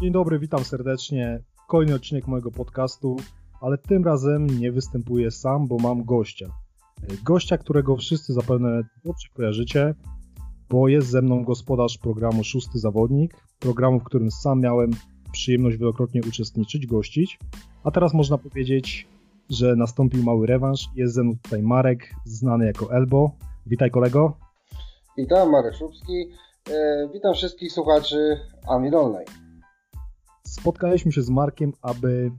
Dzień dobry, witam serdecznie. Kolejny odcinek mojego podcastu, ale tym razem nie występuję sam, bo mam gościa. Gościa, którego wszyscy zapewne dobrze kojarzycie, bo jest ze mną gospodarz programu Szósty Zawodnik, programu, w którym sam miałem przyjemność wielokrotnie uczestniczyć, gościć, a teraz można powiedzieć, że nastąpił mały rewanż. Jest ze mną tutaj Marek, znany jako Elbo. Witaj kolego. Witam, Marek Szubski. E, witam wszystkich słuchaczy Ami Dolnej. Spotkaliśmy się z Markiem, aby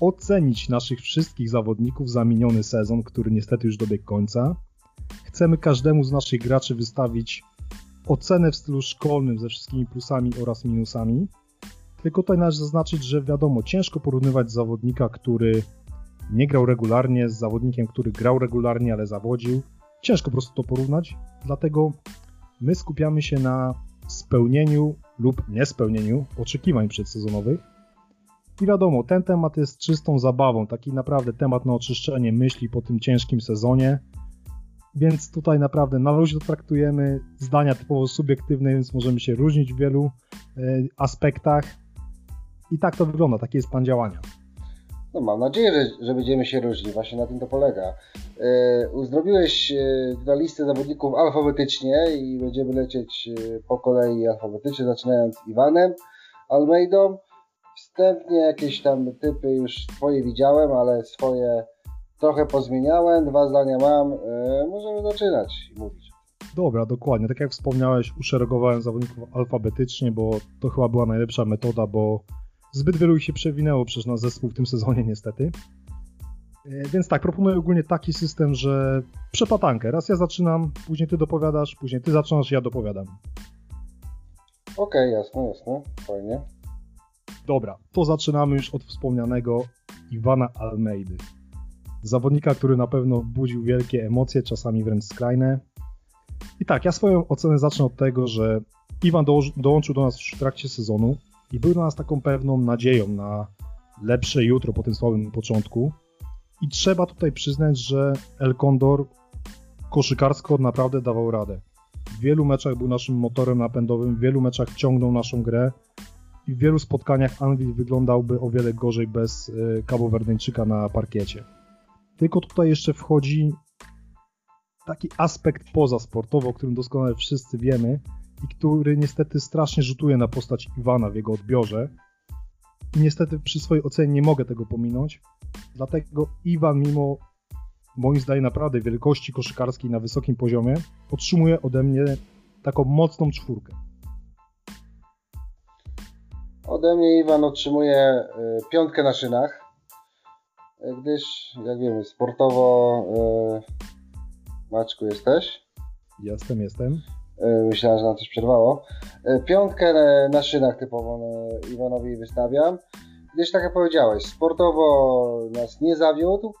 ocenić naszych wszystkich zawodników za miniony sezon, który niestety już dobiegł końca. Chcemy każdemu z naszych graczy wystawić ocenę w stylu szkolnym ze wszystkimi plusami oraz minusami. Tylko tutaj należy zaznaczyć, że wiadomo, ciężko porównywać zawodnika, który nie grał regularnie z zawodnikiem, który grał regularnie, ale zawodził. Ciężko po prostu to porównać, dlatego my skupiamy się na spełnieniu lub niespełnieniu oczekiwań przedsezonowych. I wiadomo, ten temat jest czystą zabawą, taki naprawdę temat na oczyszczenie myśli po tym ciężkim sezonie. Więc tutaj naprawdę na luzie traktujemy, zdania typowo subiektywne, więc możemy się różnić w wielu y, aspektach. I tak to wygląda, taki jest plan działania. No mam nadzieję, że, że będziemy się różnić, właśnie na tym to polega. Yy, uzdrowiłeś yy, listę zawodników alfabetycznie i będziemy lecieć yy, po kolei alfabetycznie, zaczynając Iwanem, Almeidą. Wstępnie jakieś tam typy już twoje widziałem, ale swoje trochę pozmieniałem, dwa zdania mam. Możemy zaczynać i mówić. Dobra, dokładnie. Tak jak wspomniałeś, uszeregowałem zawodników alfabetycznie, bo to chyba była najlepsza metoda, bo Zbyt wielu ich się przewinęło przez nasz zespół w tym sezonie niestety. E, więc tak, proponuję ogólnie taki system, że przepatankę. Raz ja zaczynam, później ty dopowiadasz, później ty zaczynasz, ja dopowiadam. Okej, okay, jasne, jasne, fajnie. Dobra, to zaczynamy już od wspomnianego Iwana Almeidy. Zawodnika, który na pewno budził wielkie emocje, czasami wręcz skrajne. I tak, ja swoją ocenę zacznę od tego, że Iwan dołączył do nas w trakcie sezonu i był dla nas taką pewną nadzieją na lepsze jutro po tym słabym początku. I trzeba tutaj przyznać, że El Condor koszykarsko naprawdę dawał radę. W wielu meczach był naszym motorem napędowym, w wielu meczach ciągnął naszą grę i w wielu spotkaniach Anvil wyglądałby o wiele gorzej bez Kabowerdyńczyka na parkiecie. Tylko tutaj jeszcze wchodzi taki aspekt pozasportowy, o którym doskonale wszyscy wiemy, i który niestety strasznie rzutuje na postać Iwana w jego odbiorze. I niestety przy swojej ocenie nie mogę tego pominąć. Dlatego Iwan, mimo moim zdaniem naprawdę wielkości koszykarskiej na wysokim poziomie, otrzymuje ode mnie taką mocną czwórkę. Ode mnie Iwan otrzymuje y, piątkę na szynach, y, gdyż, jak wiemy, sportowo y, Maczku jesteś? Jestem, jestem. E, myślałem, że nam coś przerwało. E, piątkę na szynach typowo Iwanowi wystawiam. Gdyż tak jak powiedziałeś, sportowo nas nie zawiódł,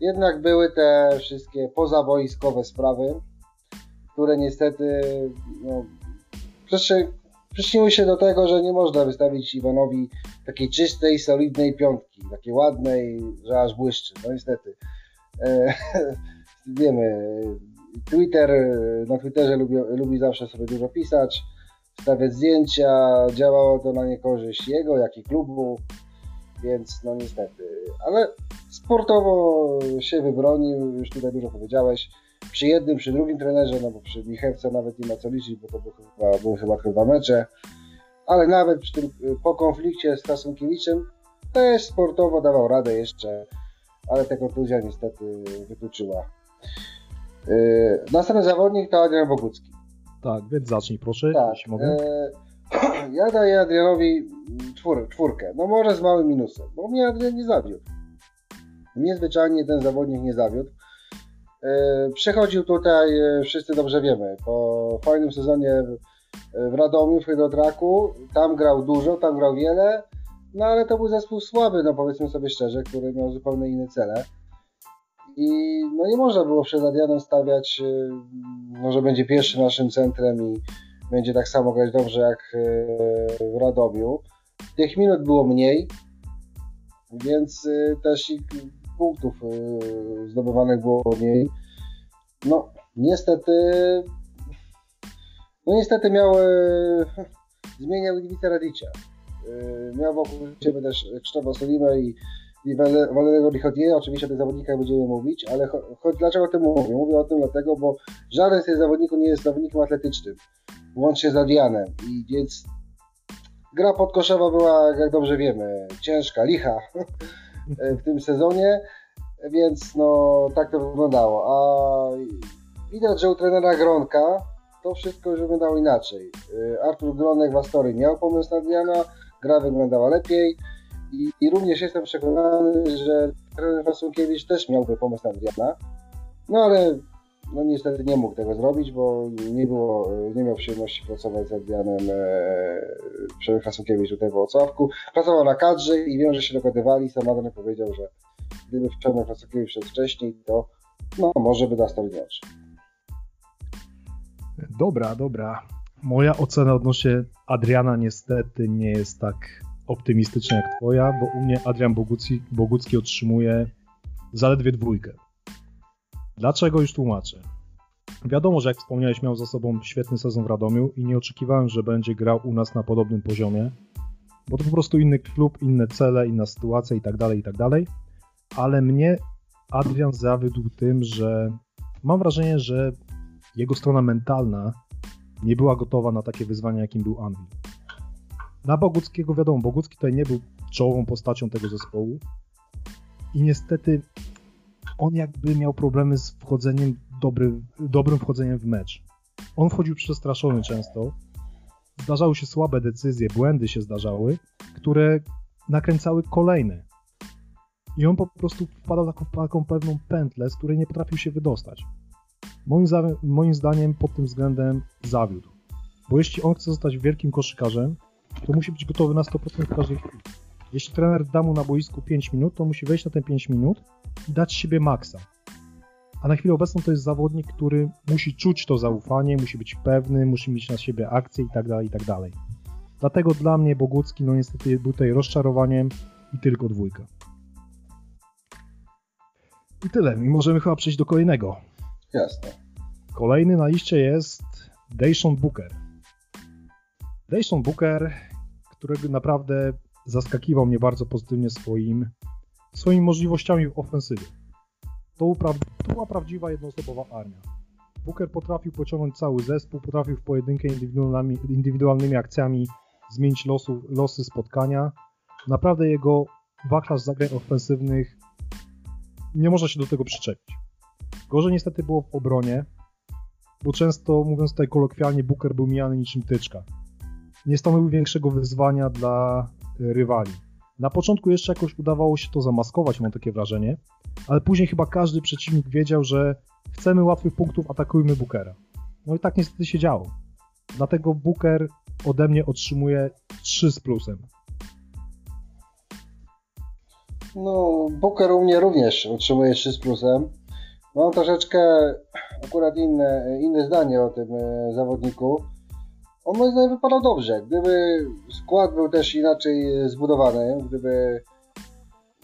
jednak były te wszystkie pozawojskowe sprawy, które niestety no, przyczyniły się do tego, że nie można wystawić Iwanowi takiej czystej, solidnej piątki, takiej ładnej, że aż błyszczy. No niestety. E, wiemy, Twitter, na Twitterze lubi, lubi zawsze sobie dużo pisać, stawiać zdjęcia, działało to na niekorzyść jego, jak i klubu, więc no niestety, ale sportowo się wybronił, już tutaj dużo powiedziałeś, przy jednym, przy drugim trenerze, no bo przy Michewce nawet nie ma co liczyć, bo to były chyba, były chyba dwa mecze, ale nawet przy tym, po konflikcie z Tasunkiewiczem też sportowo dawał radę jeszcze, ale ta kontuzja niestety wykluczyła Yy, następny zawodnik to Adrian Bogucki. Tak, więc zacznij proszę, tak, jeśli mogę. Yy, ja daję Adrianowi czwór, czwórkę. No może z małym minusem, bo mnie Adrian nie zawiódł. Mnie zwyczajnie ten zawodnik nie zawiódł. Yy, przechodził tutaj, wszyscy dobrze wiemy, po fajnym sezonie w Radomiu, w Hydrotraku. Tam grał dużo, tam grał wiele, no ale to był zespół słaby, no powiedzmy sobie szczerze, który miał zupełnie inne cele. I no nie można było przed Adrianem stawiać, y, no, że będzie pierwszy naszym centrem i będzie tak samo grać dobrze jak y, w Radomiu. Tych minut było mniej, więc y, też ich punktów zdobywanych było mniej. No, niestety, no niestety miał, zmieniał Iwica Radicia. Miał wokół siebie też Krzysztofa Solimę i, i Valerego Lichotiera. Oczywiście o tych zawodnikach będziemy mówić, ale cho, cho, dlaczego o tym mówię? Mówię o tym dlatego, bo żaden z tych zawodników nie jest zawodnikiem atletycznym, łącznie z Adrianem. I więc gra podkoszowa była, jak dobrze wiemy, ciężka, licha w tym sezonie, więc no tak to wyglądało. A widać, że u trenera Gronka to wszystko już wyglądało inaczej. Artur Gronek w Astorii miał pomysł na Diana, gra wyglądała lepiej i, i również jestem przekonany, że trener Fasunkiewicz też miałby pomysł na Diana. No ale no niestety nie mógł tego zrobić, bo nie było, nie miał przyjemności pracować z Adrianem e, Przemek Hasunkiewicz tutaj w Włocławku. Pracował na kadrze i wiem, że się dogadywali. Sam Adrian powiedział, że gdyby Przemek Hasunkiewicz szedł wcześniej, to no, może by dostał inaczej. Dobra, dobra. Moja ocena odnośnie Adriana niestety nie jest tak optymistyczna jak twoja, bo u mnie Adrian Bogucki, Bogucki otrzymuje zaledwie dwójkę. Dlaczego już tłumaczę? Wiadomo, że jak wspomniałeś, miał za sobą świetny sezon w Radomiu i nie oczekiwałem, że będzie grał u nas na podobnym poziomie, bo to po prostu inny klub, inne cele, inna sytuacja i tak dalej, i tak dalej. Ale mnie Adrian zawiódł tym, że mam wrażenie, że jego strona mentalna nie była gotowa na takie wyzwania, jakim był Anvil. Na Boguckiego wiadomo, Bogucki tutaj nie był czołową postacią tego zespołu i niestety on jakby miał problemy z wchodzeniem, dobry, dobrym wchodzeniem w mecz. On wchodził przestraszony często, zdarzały się słabe decyzje, błędy się zdarzały, które nakręcały kolejne. I on po prostu wpadał taką, taką pewną pętlę, z której nie potrafił się wydostać. Moim, moim zdaniem pod tym względem zawiódł. Bo jeśli on chce zostać wielkim koszykarzem, to musi być gotowy na 100% w każdej chwili. Jeśli trener da mu na boisku 5 minut, to musi wejść na te 5 minut i dać siebie maksa. A na chwilę obecną to jest zawodnik, który musi czuć to zaufanie, musi być pewny, musi mieć na siebie akcję i tak dalej, i tak dalej. Dlatego dla mnie Bogucki, no niestety był tutaj rozczarowaniem i tylko dwójka. I tyle. I możemy chyba przejść do kolejnego. Jasne. Kolejny na liście jest Dayshon Booker. Dayshon Booker, którego naprawdę zaskakiwał mnie bardzo pozytywnie swoim, swoimi możliwościami w ofensywie. To, to była prawdziwa jednoosobowa armia. Booker potrafił pociągnąć cały zespół, potrafił w pojedynkę indywidualnymi, indywidualnymi akcjami zmienić losu, losy spotkania. Naprawdę jego wachlarz zagrań ofensywnych nie można się do tego przyczepić. Gorzej niestety było w obronie, bo często, mówiąc tutaj kolokwialnie, Booker był mijany niczym tyczka. Nie stanowił większego wyzwania dla rywali. Na początku jeszcze jakoś udawało się to zamaskować, mam takie wrażenie, ale później chyba każdy przeciwnik wiedział, że chcemy łatwych punktów, atakujmy Bookera. No i tak niestety się działo. Dlatego Booker ode mnie otrzymuje 3 z plusem. No, Booker u mnie również otrzymuje 3 z plusem. Mam troszeczkę akurat inne, inne zdanie o tym e, zawodniku on moim zdaniem wypadał dobrze. Gdyby skład był też inaczej zbudowany, gdyby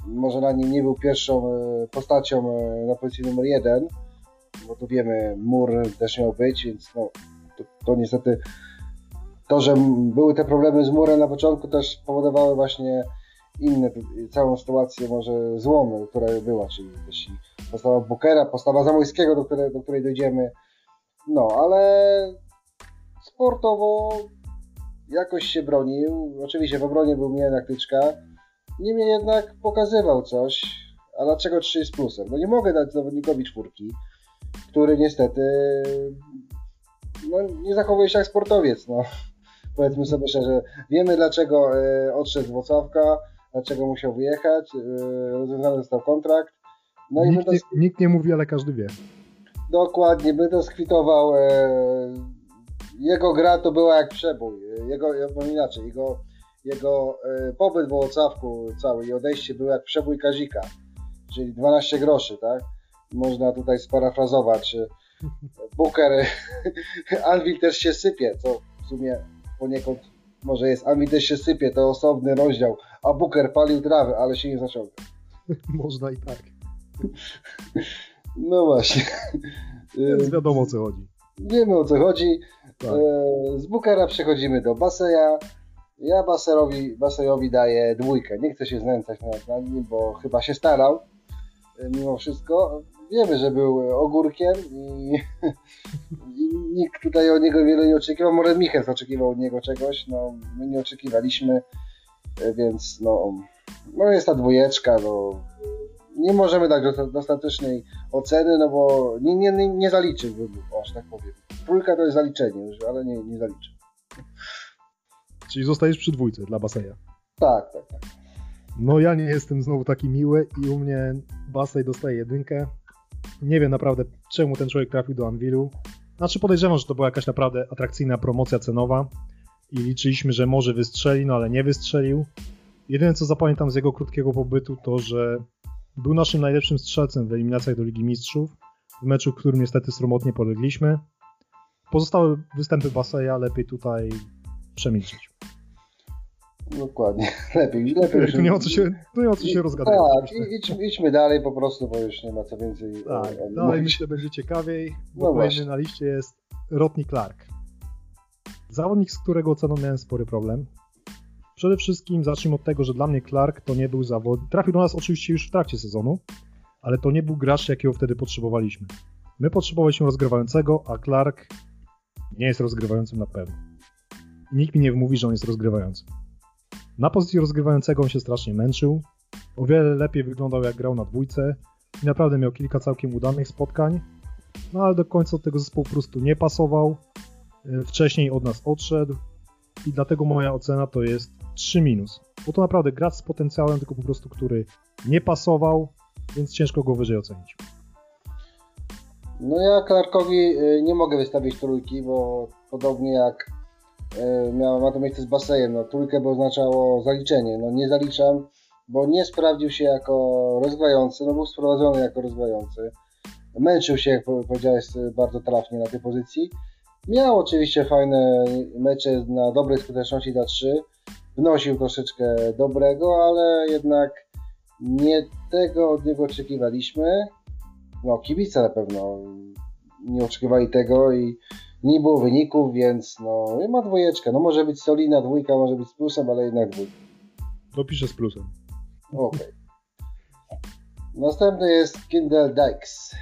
może na nim nie był pierwszą e, postacią e, na pozycji numer jeden, bo tu wiemy, mur też miał być, więc no, to, to niestety to, że były te problemy z murem na początku też powodowały właśnie inne, całą sytuację może złą, która była, czyli postawa Bookera, postawa Zamojskiego, do której, do której dojdziemy. No, ale sportowo jakoś się bronił. Oczywiście w obronie był mniej jak tyczka. Niemniej jednak pokazywał coś. A dlaczego 3 z plusem? No nie mogę dać zawodnikowi czwórki, który niestety no, nie zachowuje się jak sportowiec. No. Powiedzmy sobie szczerze. Wiemy dlaczego e, odszedł z Włocławka, dlaczego musiał wyjechać. E, rozwiązany został kontrakt. No nikt, i nie, nikt nie mówi, ale każdy wie. Dokładnie, by to skwitował e, jego gra to była jak przebój. Jego, ja powiem inaczej, jego, jego e, pobyt w Wołocawku cały i odejście było jak przebój Kazika, czyli 12 groszy, tak? Można tutaj sparafrazować. Booker, Anvil też się sypie, co w sumie poniekąd może jest. Anvil też się sypie, to osobny rozdział, a Booker palił trawę, ale się nie zaciąga. Można i tak. No właśnie. Więc wiadomo o co chodzi. Wiemy o co chodzi. Tak. E, z Bukara przechodzimy do Baseja. Ja Baserowi, Basejowi daję dwójkę. Nie chcę się znęcać nad, nad nim, bo chyba się starał. E, mimo wszystko. Wiemy, że był ogórkiem i, i nikt tutaj od niego wiele nie oczekiwał. Może Michał oczekiwał od niego czegoś. No, my nie oczekiwaliśmy, e, więc no, no jest ta dwójeczka. No, nie możemy dać dostatecznej oceny, no bo nie, nie, nie, nie zaliczyłbym, aż tak powiem. Trójka to jest zaliczenie już, ale nie, nie zaliczę. Czyli zostajesz przy dwójce dla Baseja. Tak, tak, tak. No ja nie jestem znowu taki miły i u mnie Basej dostaje jedynkę. Nie wiem naprawdę, czemu ten człowiek trafił do Anvilu. Znaczy podejrzewam, że to była jakaś naprawdę atrakcyjna promocja cenowa i liczyliśmy, że może wystrzeli, no ale nie wystrzelił. Jedyne co zapamiętam z jego krótkiego pobytu to, że był naszym najlepszym strzelcem w eliminacjach do Ligi Mistrzów, w meczu, w którym niestety sromotnie polegliśmy. Pozostałe występy Baseja lepiej tutaj przemilczyć. Dokładnie, lepiej. lepiej tu nie ma co się, nie ma co się rozgadywać. Tak, idź, idźmy dalej po prostu, bo już nie ma co więcej. Tak, o, dalej myślę będzie ciekawiej, bo no kolejny na liście jest Rodney Clark. Zawodnik, z którego oceną miałem spory problem. Przede wszystkim zacznijmy od tego, że dla mnie Clark to nie był zawodnik. Trafił do nas oczywiście już w trakcie sezonu, ale to nie był gracz, jakiego wtedy potrzebowaliśmy. My potrzebowaliśmy rozgrywającego, a Clark nie jest rozgrywającym na pewno. Nikt mi nie wmówi, że on jest rozgrywający. Na pozycji rozgrywającego on się strasznie męczył. O wiele lepiej wyglądał jak grał na dwójce i naprawdę miał kilka całkiem udanych spotkań, no ale do końca tego zespołu po prostu nie pasował. E, wcześniej od nas odszedł i dlatego moja ocena to jest 3 minus. Bo to naprawdę gracz z potencjałem, tylko po prostu który nie pasował, więc ciężko go wyżej ocenić. No ja Clarkowi y, nie mogę wystawić trójki, bo podobnie jak y, miała, ma to miejsce z basejem, no trójkę by oznaczało zaliczenie. No nie zaliczam, bo nie sprawdził się jako rozgrający, no był sprowadzony jako rozgrający. Męczył się, jak powiedziałeś, bardzo trafnie na tej pozycji. Miał oczywiście fajne mecze na dobrej skuteczności dla 3. Wnosił troszeczkę dobrego, ale jednak nie tego od niego oczekiwaliśmy no, kibice na pewno nie oczekiwali tego i nie było wyników, więc no, ma dwójeczkę. No może być solidna dwójka, może być z plusem, ale jednak dwójka. Dopiszę z plusem. Okej. Okay. Następny jest Kindle Dykes.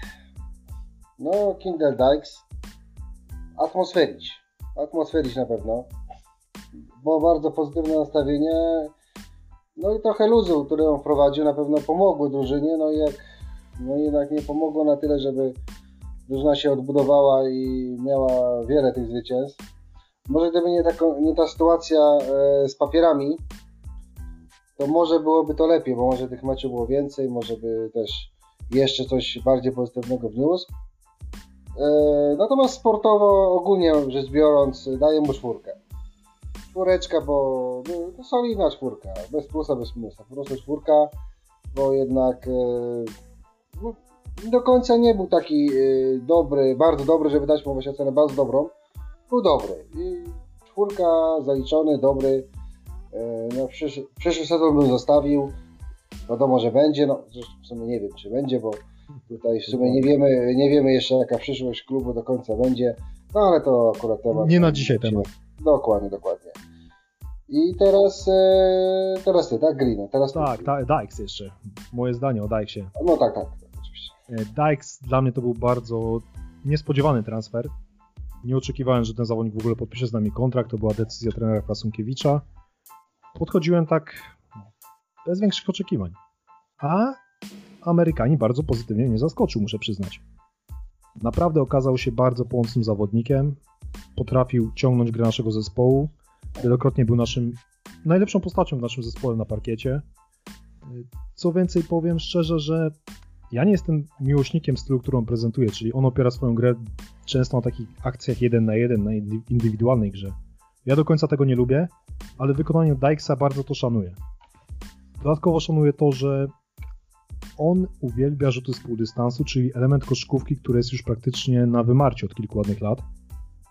No, Kindle Dykes. Atmosferić. Atmosferić na pewno. Było bardzo pozytywne nastawienie. No i trochę luzu, które on wprowadził, na pewno pomogły drużynie. No i jak no jednak nie pomogło na tyle, żeby drużyna się odbudowała i miała wiele tych zwycięstw. Może gdyby nie, taka, nie ta sytuacja e, z papierami, to może byłoby to lepiej, bo może tych meczów było więcej, może by też jeszcze coś bardziej pozytywnego wniósł. E, natomiast sportowo ogólnie rzecz biorąc daję mu czwórkę. Czwóreczka, bo no, to solidna czwórka, bez plusa, bez minusa, po prostu czwórka, bo jednak e, no, do końca nie był taki y, dobry, bardzo dobry, żeby dać mu właśnie ocenę bardzo dobrą. Był dobry. I czwórka zaliczony, dobry. Y, no, przysz, przyszły sezon bym zostawił. Wiadomo, że będzie. No, w sumie nie wiem, czy będzie, bo tutaj w sumie nie wiemy, nie wiemy jeszcze, jaka przyszłość klubu do końca będzie. No ale to akurat temat. Nie na dzisiaj temat. Dokładnie, dokładnie. I teraz, e, teraz ty, tak? Green. Teraz tak, tak, Dykes jeszcze. Moje zdanie o Dykesie. No tak, tak. E, Dykes dla mnie to był bardzo niespodziewany transfer. Nie oczekiwałem, że ten zawodnik w ogóle podpisze z nami kontrakt. To była decyzja trenera Krasunkiewicza. Podchodziłem tak bez większych oczekiwań. A Amerykanie bardzo pozytywnie mnie zaskoczył, muszę przyznać. Naprawdę okazał się bardzo pomocnym zawodnikiem. Potrafił ciągnąć grę naszego zespołu. Wielokrotnie był naszym najlepszą postacią w naszym zespole na parkiecie. Co więcej, powiem szczerze, że ja nie jestem miłośnikiem stylu, którą prezentuje, czyli on opiera swoją grę często na takich akcjach jeden na jeden, na indywidualnej grze. Ja do końca tego nie lubię, ale w wykonaniu Dykesa bardzo to szanuję. Dodatkowo szanuję to, że on uwielbia rzuty z półdystansu, czyli element koszkówki, który jest już praktycznie na wymarciu od kilku ładnych lat,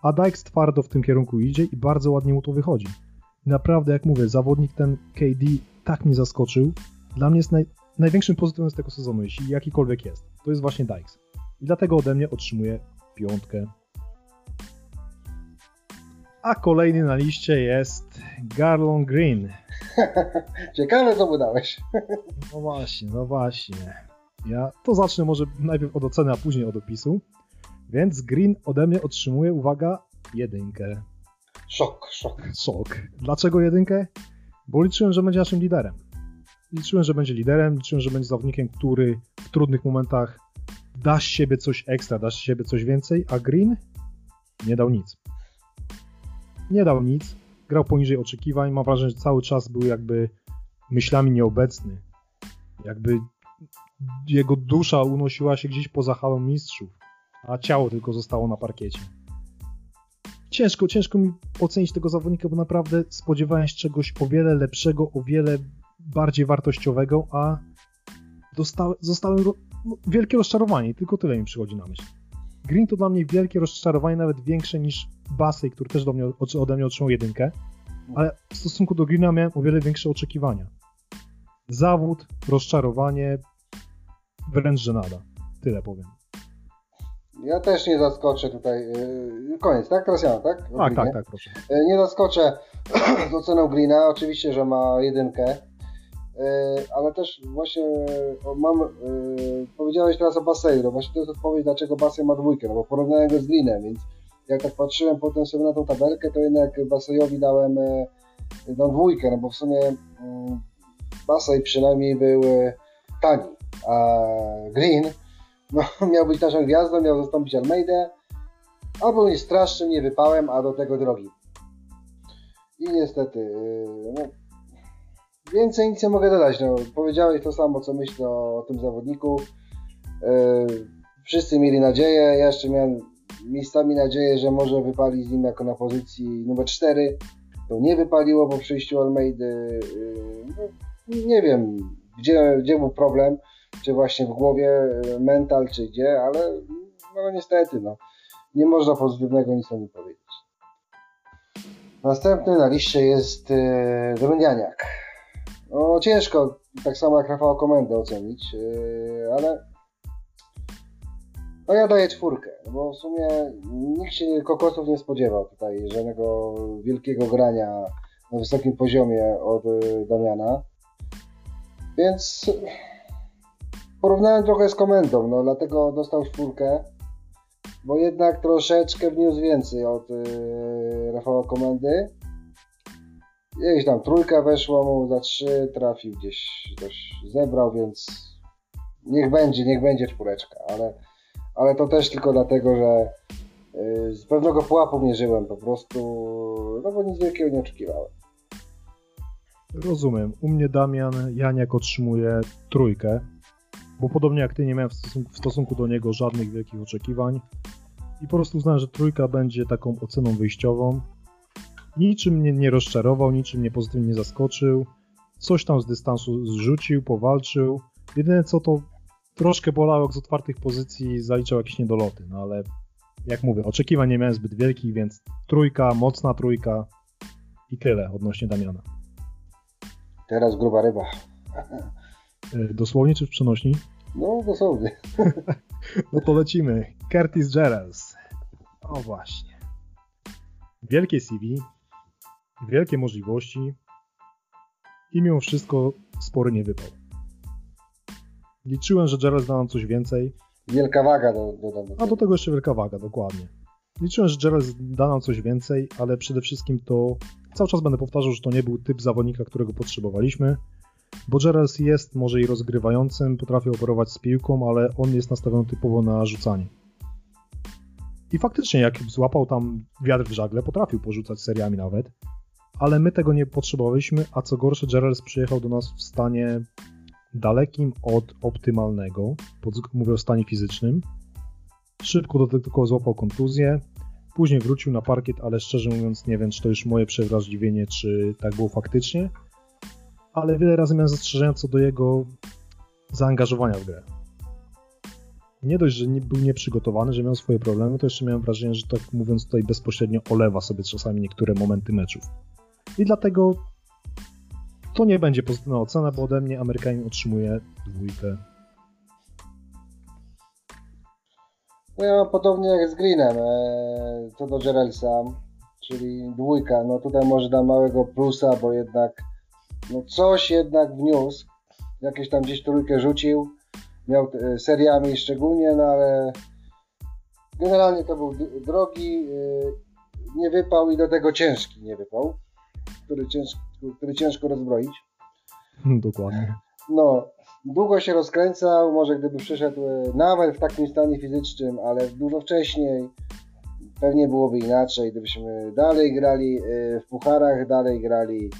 a Dykes twardo w tym kierunku idzie i bardzo ładnie mu to wychodzi. Naprawdę, jak mówię, zawodnik ten KD tak mnie zaskoczył. Dla mnie jest naj, największym pozytywem z tego sezonu, jeśli jakikolwiek jest, to jest właśnie Dykes. I dlatego ode mnie otrzymuje piątkę. A kolejny na liście jest Garlon Green. Ciekawe, co mu dałeś. no właśnie, no właśnie. Ja to zacznę może najpierw od oceny, a później od opisu. Więc Green ode mnie otrzymuje, uwaga, jedynkę. Szok, szok. Szok. Dlaczego jedynkę? Bo liczyłem, że będzie naszym liderem. Liczyłem, że będzie liderem, liczyłem, że będzie zawodnikiem, który w trudnych momentach da z siebie coś ekstra, da z siebie coś więcej, a Green nie dał nic. Nie dał nic, grał poniżej oczekiwań, mam wrażenie, że cały czas był jakby myślami nieobecny. Jakby jego dusza unosiła się gdzieś poza halą mistrzów, a ciało tylko zostało na parkiecie. Ciężko, ciężko mi ocenić tego zawodnika, bo naprawdę spodziewałem się czegoś o wiele lepszego, o wiele bardziej wartościowego, a zostałem no, wielkie rozczarowanie, tylko tyle mi przychodzi na myśl. Green to dla mnie wielkie rozczarowanie, nawet większe niż Basej, który też do mnie, ode mnie otrzymał jedynkę, ale w stosunku do Greena miałem o wiele większe oczekiwania. Zawód, rozczarowanie, wręcz żenada. Tyle powiem. Ja też nie zaskoczę tutaj. Yy, koniec, tak? Teraz ja, tak? tak, tak, tak, proszę. Yy, nie zaskoczę z oceną Greena. Oczywiście, że ma jedynkę. Yy, ale też właśnie mam, powiedziałeś teraz o Baseju, no właśnie to jest odpowiedź, dlaczego Basej ma dwójkę, no bo porównałem go z Greenem, więc jak tak patrzyłem potem sobie na tą tabelkę, to jednak Basejowi dałem tą dwójkę, no bo w sumie mm, Basej przynajmniej był tani, a Green no, miał być naszą gwiazdą, miał zastąpić Almeidę, a był strasznym nie wypałem, a do tego drogi. I niestety, no, więcej nic nie mogę dodać. No, powiedziałeś to samo, co myślę o, tym zawodniku. Yy, wszyscy mieli nadzieję, ja jeszcze miałem miejscami nadzieję, że może wypali z nim jako na pozycji numer 4. To nie wypaliło po przyjściu Almeidy. Yy, nie wiem, gdzie, gdzie był problem czy właśnie w głowie e, mental, czy gdzie, ale no niestety, no, nie można pozytywnego nic o nim powiedzieć. Następny na liście jest e, Domianiak. No ciężko, tak samo jak Rafał Komendę ocenić, e, ale no ja daję czwórkę, bo w sumie nikt się kokosów nie spodziewał tutaj żadnego wielkiego grania na wysokim poziomie od e, Damiana. Więc porównałem trochę z komendą, no dlatego dostał czwórkę, bo jednak troszeczkę wniósł więcej od yy, Rafała Komendy. Gdzieś tam trójka weszła mu za trzy, trafił gdzieś, coś zebrał, więc niech będzie, niech będzie czwóreczka, ale, ale to też tylko dlatego, że yy, z pewnego pułapu mierzyłem po prostu, no bo nic wielkiego nie oczekiwałem. Rozumiem. U mnie Damian Janiak otrzymuje trójkę bo podobnie jak ty nie miałem w stosunku, w stosunku do niego żadnych wielkich oczekiwań i po prostu uznałem, że trójka będzie taką oceną wyjściową. Niczym mnie nie rozczarował, niczym mnie pozytywnie nie zaskoczył. Coś tam z dystansu zrzucił, powalczył. Jedyne co to troszkę bolało, jak z otwartych pozycji zaliczał jakieś niedoloty, no ale jak mówię, oczekiwań nie miałem zbyt wielkich, więc trójka, mocna trójka i tyle odnośnie Damiana. Teraz gruba ryba. E, dosłownie czy w przenośni? No, dosłownie. no to lecimy. Curtis Gerals. O właśnie. Wielkie CV, wielkie możliwości i mimo wszystko spory nie wypał. Liczyłem, że Gerals da nam coś więcej. Wielka waga do, do, do A do tego jeszcze wielka waga, dokładnie. Liczyłem, że Gerals da nam coś więcej, ale przede wszystkim to cały czas będę powtarzał, że to nie był typ zawodnika, którego potrzebowaliśmy. Bo Gerals jest może i rozgrywającym, potrafi operować z piłką, ale on jest nastawiony typowo na rzucanie. I faktycznie, jak złapał tam wiatr w żagle, potrafił porzucać seriami nawet, ale my tego nie potrzebowaliśmy, a co gorsze, Gerals przyjechał do nas w stanie dalekim od optymalnego, mówię o stanie fizycznym. Szybko do tego złapał kontuzję, później wrócił na parkiet, ale szczerze mówiąc nie wiem, czy to już moje przewrażliwienie, czy tak było faktycznie, ale wiele razy miałem zastrzeżenia co do jego zaangażowania w grę. Nie dość, że nie, był nieprzygotowany, że miał swoje problemy, to jeszcze miałem wrażenie, że tak mówiąc tutaj bezpośrednio olewa sobie czasami niektóre momenty meczów. I dlatego to nie będzie pozytywna ocena, bo ode mnie Amerykanin otrzymuje dwójkę. No ja podobnie jak z Greenem, e, co do Gerelsa, czyli dwójka, no tutaj może dam małego plusa, bo jednak no coś jednak wniósł, jakieś tam gdzieś trójkę rzucił, miał e, seriami szczególnie, no ale generalnie to był drogi, e, nie wypał i do tego ciężki nie wypał, który ciężko, który ciężko rozbroić. Dokładnie. No, długo się rozkręcał, może gdyby przyszedł e, nawet w takim stanie fizycznym, ale dużo wcześniej, pewnie byłoby inaczej, gdybyśmy dalej grali w pucharach, dalej grali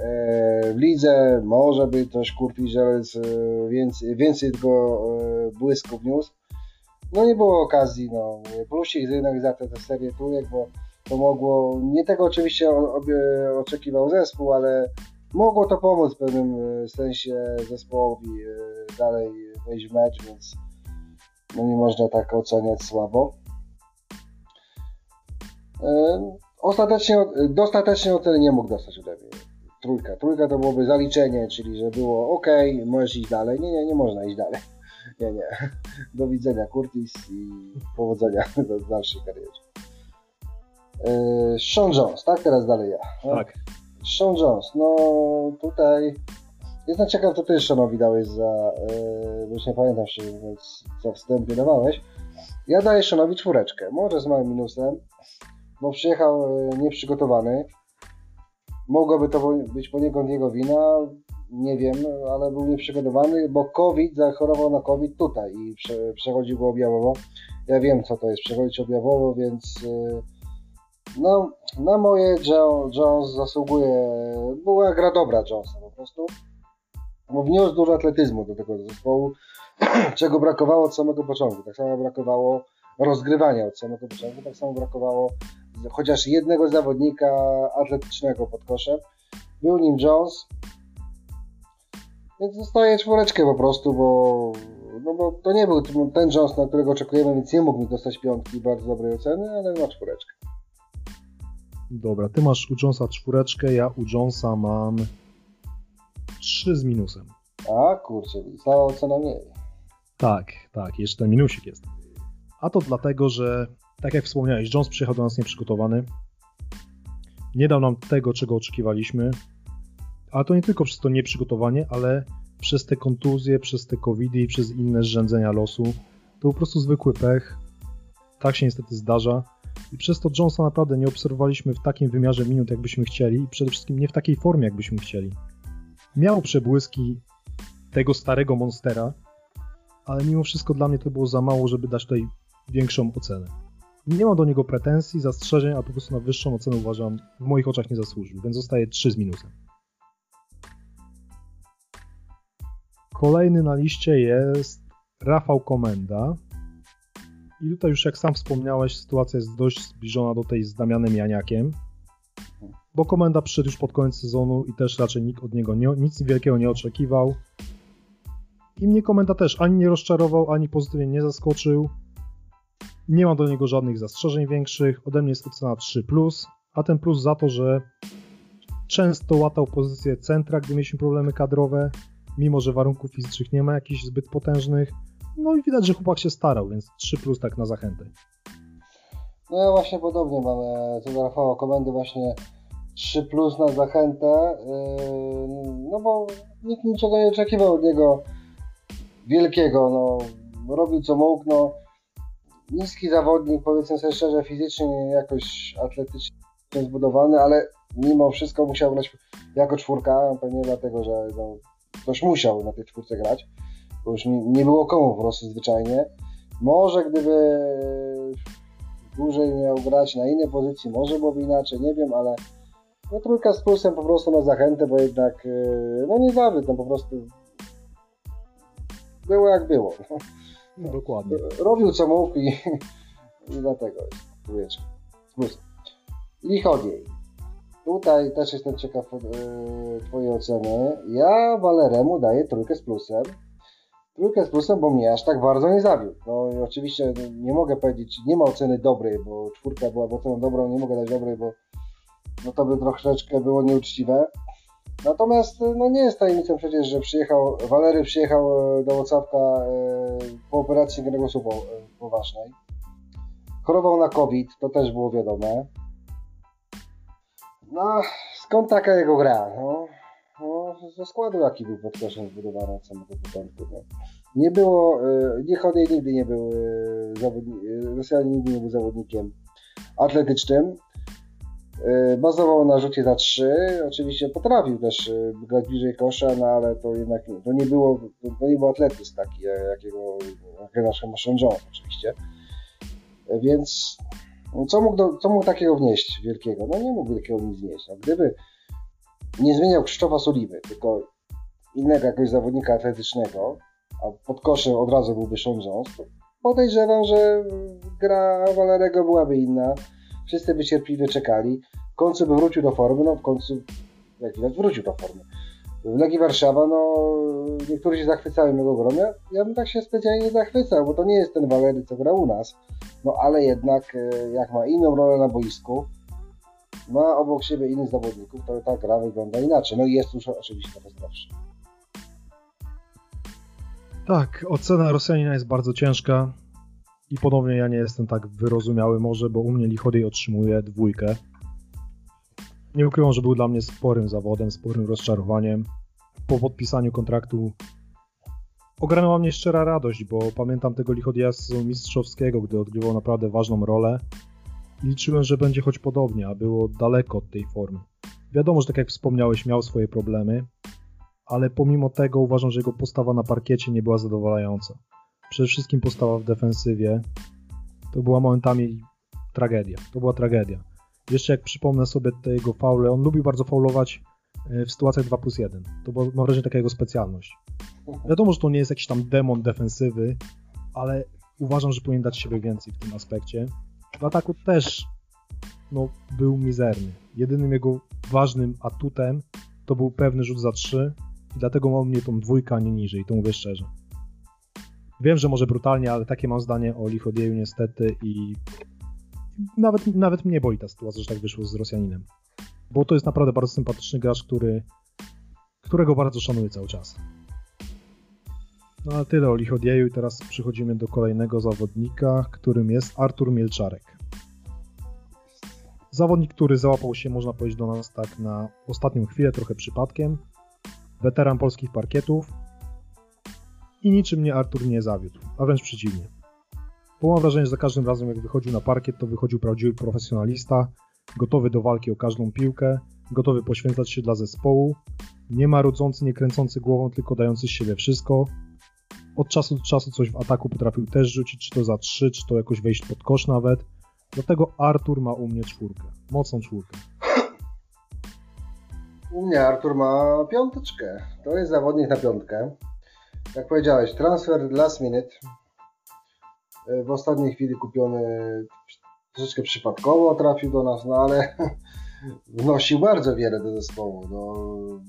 E, w lidze może by coś Kurt Wizzelec więcej, więcej tego e, błysku wniósł. No nie było okazji, no. Plusik jednak za tę serię trójek, bo to mogło, nie tego oczywiście oczekiwał zespół, ale mogło to pomóc w pewnym e, sensie zespołowi dalej wejść w mecz, więc no nie można tak oceniać słabo. Ostatecznie, dostatecznie oceny nie mógł dostać ode mnie trójka. Trójka to byłoby zaliczenie, czyli że było ok, możesz iść dalej. Nie, nie, nie można iść dalej. Nie, nie. Do widzenia, Curtis i powodzenia w dalszej karierze. Yy, Sean Jones, tak? Teraz dalej ja. Tak. Sean Jones, no tutaj jestem ciekaw, co ty Seanowi dałeś za, yy, bo już nie pamiętam szczerze mówiąc, co wstępnie dawałeś. Ja daję Seanowi czwóreczkę, może z małym minusem, bo przyjechał yy, nieprzygotowany, Mogłoby to być poniekąd jego wina, nie wiem, ale był nieprzygotowany, bo COVID, zachorował na COVID tutaj i prze, przechodził go objawowo. Ja wiem, co to jest przechodzić objawowo, więc y, no, na moje Jones zasługuje, była gra dobra Jonesa po prostu, bo wniósł dużo atletyzmu do tego zespołu, czego brakowało od samego początku. Tak samo brakowało rozgrywania od samego początku, tak samo brakowało chociaż jednego zawodnika atletycznego pod koszem. Był nim Jones. Więc dostaję czwóreczkę po prostu, bo, no bo to nie był ten Jones, na którego oczekujemy, więc nie mógł mi dostać piątki bardzo dobrej oceny, ale ma czwóreczkę. Dobra, ty masz u Jonesa czwóreczkę, ja u Jonesa mam 3 z minusem. A kurczę, cała ocena mniej. Tak, tak, jeszcze ten minusik jest. A to dlatego, że tak jak wspomniałeś, Jones przyjechał do nas nieprzygotowany. Nie dał nam tego, czego oczekiwaliśmy. Ale to nie tylko przez to nieprzygotowanie, ale przez te kontuzje, przez te covidy i przez inne zrzędzenia losu. To po prostu zwykły pech. Tak się niestety zdarza. I przez to Jonesa naprawdę nie obserwowaliśmy w takim wymiarze minut, jakbyśmy chcieli i przede wszystkim nie w takiej formie, jakbyśmy chcieli. Miał przebłyski tego starego monstera, ale mimo wszystko dla mnie to było za mało, żeby dać tutaj większą ocenę. Nie mam do niego pretensji, zastrzeżeń, a po prostu na wyższą ocenę uważam, w moich oczach nie zasłużył, więc zostaje 3 z minusem. Kolejny na liście jest Rafał Komenda. I tutaj już jak sam wspomniałeś, sytuacja jest dość zbliżona do tej z Damianem Janiakiem, bo Komenda przyszedł już pod koniec sezonu i też raczej nikt od niego nie, nic wielkiego nie oczekiwał. I mnie Komenda też ani nie rozczarował, ani pozytywnie nie zaskoczył. Nie mam do niego żadnych zastrzeżeń większych. Ode mnie jest ocena 3, a ten plus za to, że często łatał pozycję centra, gdy mieliśmy problemy kadrowe, mimo że warunków fizycznych nie ma jakichś zbyt potężnych. No i widać, że chłopak się starał, więc 3 plus tak na zachętę. No ja właśnie podobnie mam co do Rafała Komendy właśnie 3 plus na zachętę, yy, no bo nikt niczego nie oczekiwał od niego wielkiego, no robił co mógł, no niski zawodnik, powiedzmy sobie szczerze, fizycznie nie jakoś atletycznie zbudowany, ale mimo wszystko musiał grać jako czwórka, pewnie dlatego, że no, ktoś musiał na tej czwórce grać, bo już nie, nie było komu po prostu zwyczajnie. Może gdyby dłużej miał grać na innej pozycji, może byłoby inaczej, nie wiem, ale no trójka z plusem po prostu na zachętę, bo jednak no nie zawiódł, no po prostu było jak było. No, dokładnie. Robił co mógł i, i dlatego jest trójeczka. Plus. Lichodziej. Tutaj też jestem ciekaw yy, Twojej oceny. Ja Waleremu daję trójkę z plusem. Trójkę z plusem, bo mnie aż tak bardzo nie zawiódł. No oczywiście nie mogę powiedzieć, nie ma oceny dobrej, bo czwórka była oceną dobrą, nie mogę dać dobrej, bo no to by troszeczkę było nieuczciwe. Natomiast no nie jest tajemnicą przecież, że przyjechał, Walery przyjechał e, do Łocawka e, po operacji kręgosłupa e, poważnej. Chorował na COVID, to też było wiadome. No, skąd taka jego gra? No, no ze składu jaki był pod koszem zbudowany od samego początku. No. Nie było, e, nie Chodej nigdy nie był e, zawodnikiem, Rosjanin nigdy nie był zawodnikiem atletycznym. E, bazował na rzucie za trzy. Oczywiście potrafił też grać bliżej kosza, no ale to jednak to nie było, to nie był atletyzm taki, jakiego jak nasz Jones oczywiście. Więc no, co mógł, do, co mógł takiego wnieść wielkiego? No nie mógł wielkiego nic wnieść. No, gdyby nie zmieniał Krzysztofa Soliwy, tylko innego jakiegoś zawodnika atletycznego, a pod koszem od razu byłby Sean Jones, podejrzewam, że gra Valerego byłaby inna. Wszyscy by cierpliwie czekali. W końcu by wrócił do formy, no w końcu, jak widać, wrócił do formy. W Legii Warszawa, no niektórzy się zachwycają jego grą. Ja, ja bym tak się specjalnie nie zachwycał, bo to nie jest ten Walery, co gra u nas. No ale jednak, e, jak ma inną rolę na boisku, ma obok siebie innych zawodników, to ta gra wygląda inaczej. No i jest już oczywiście to zdrowszy. Tak, ocena Rosjanina jest bardzo ciężka i ponownie ja nie jestem tak wyrozumiały może, bo u mnie Lichodej otrzymuje dwójkę. Nie ukrywam, że był dla mnie sporym zawodem, sporym rozczarowaniem. Po podpisaniu kontraktu ogarnęła mnie szczera radość, bo pamiętam tego Lichodia z mistrzowskiego, gdy odgrywał naprawdę ważną rolę liczyłem, że będzie choć podobnie, a było daleko od tej formy. Wiadomo, że tak jak wspomniałeś, miał swoje problemy, ale pomimo tego uważam, że jego postawa na parkiecie nie była zadowalająca. Przede wszystkim postawa w defensywie to była momentami tragedia. To była tragedia. Jeszcze jak przypomnę sobie te jego faule, on lubił bardzo faulować e, w sytuacjach 2 plus 1. To była, mam wrażenie, taka jego specjalność. Wiadomo, że to nie jest jakiś tam demon defensywy, ale uważam, że powinien dać siebie więcej w tym aspekcie. W ataku też no, był mizerny. Jedynym jego ważnym atutem to był pewny rzut za 3 i dlatego mam mnie tą dwójkę, a nie niżej, to mówię szczerze. Wiem, że może brutalnie, ale takie mam zdanie o Lichodieju niestety i nawet, nawet mnie boli ta sytuacja, że tak wyszło z Rosjaninem. Bo to jest naprawdę bardzo sympatyczny gracz, który, którego bardzo szanuję cały czas. No a tyle o Lichodieju i teraz przechodzimy do kolejnego zawodnika, którym jest Artur Mielczarek. Zawodnik, który załapał się, można powiedzieć, do nas tak na ostatnią chwilę, trochę przypadkiem. Weteran polskich parkietów. I niczym mnie Artur nie zawiódł, a wręcz przeciwnie. Bo mam wrażenie, że za każdym razem jak wychodził na parkiet, to wychodził prawdziwy profesjonalista, gotowy do walki o każdą piłkę, gotowy poświęcać się dla zespołu, nie marudzący, nie kręcący głową, tylko dający z siebie wszystko. Od czasu do czasu coś w ataku potrafił też rzucić, czy to za trzy, czy to jakoś wejść pod kosz nawet. Dlatego Artur ma u mnie czwórkę, mocną czwórkę. U mnie Artur ma piąteczkę. To jest zawodnik na piątkę. Jak powiedziałeś, transfer last minute. W ostatniej chwili kupiony troszeczkę przypadkowo trafił do nas, no ale wnosił bardzo wiele do zespołu. No,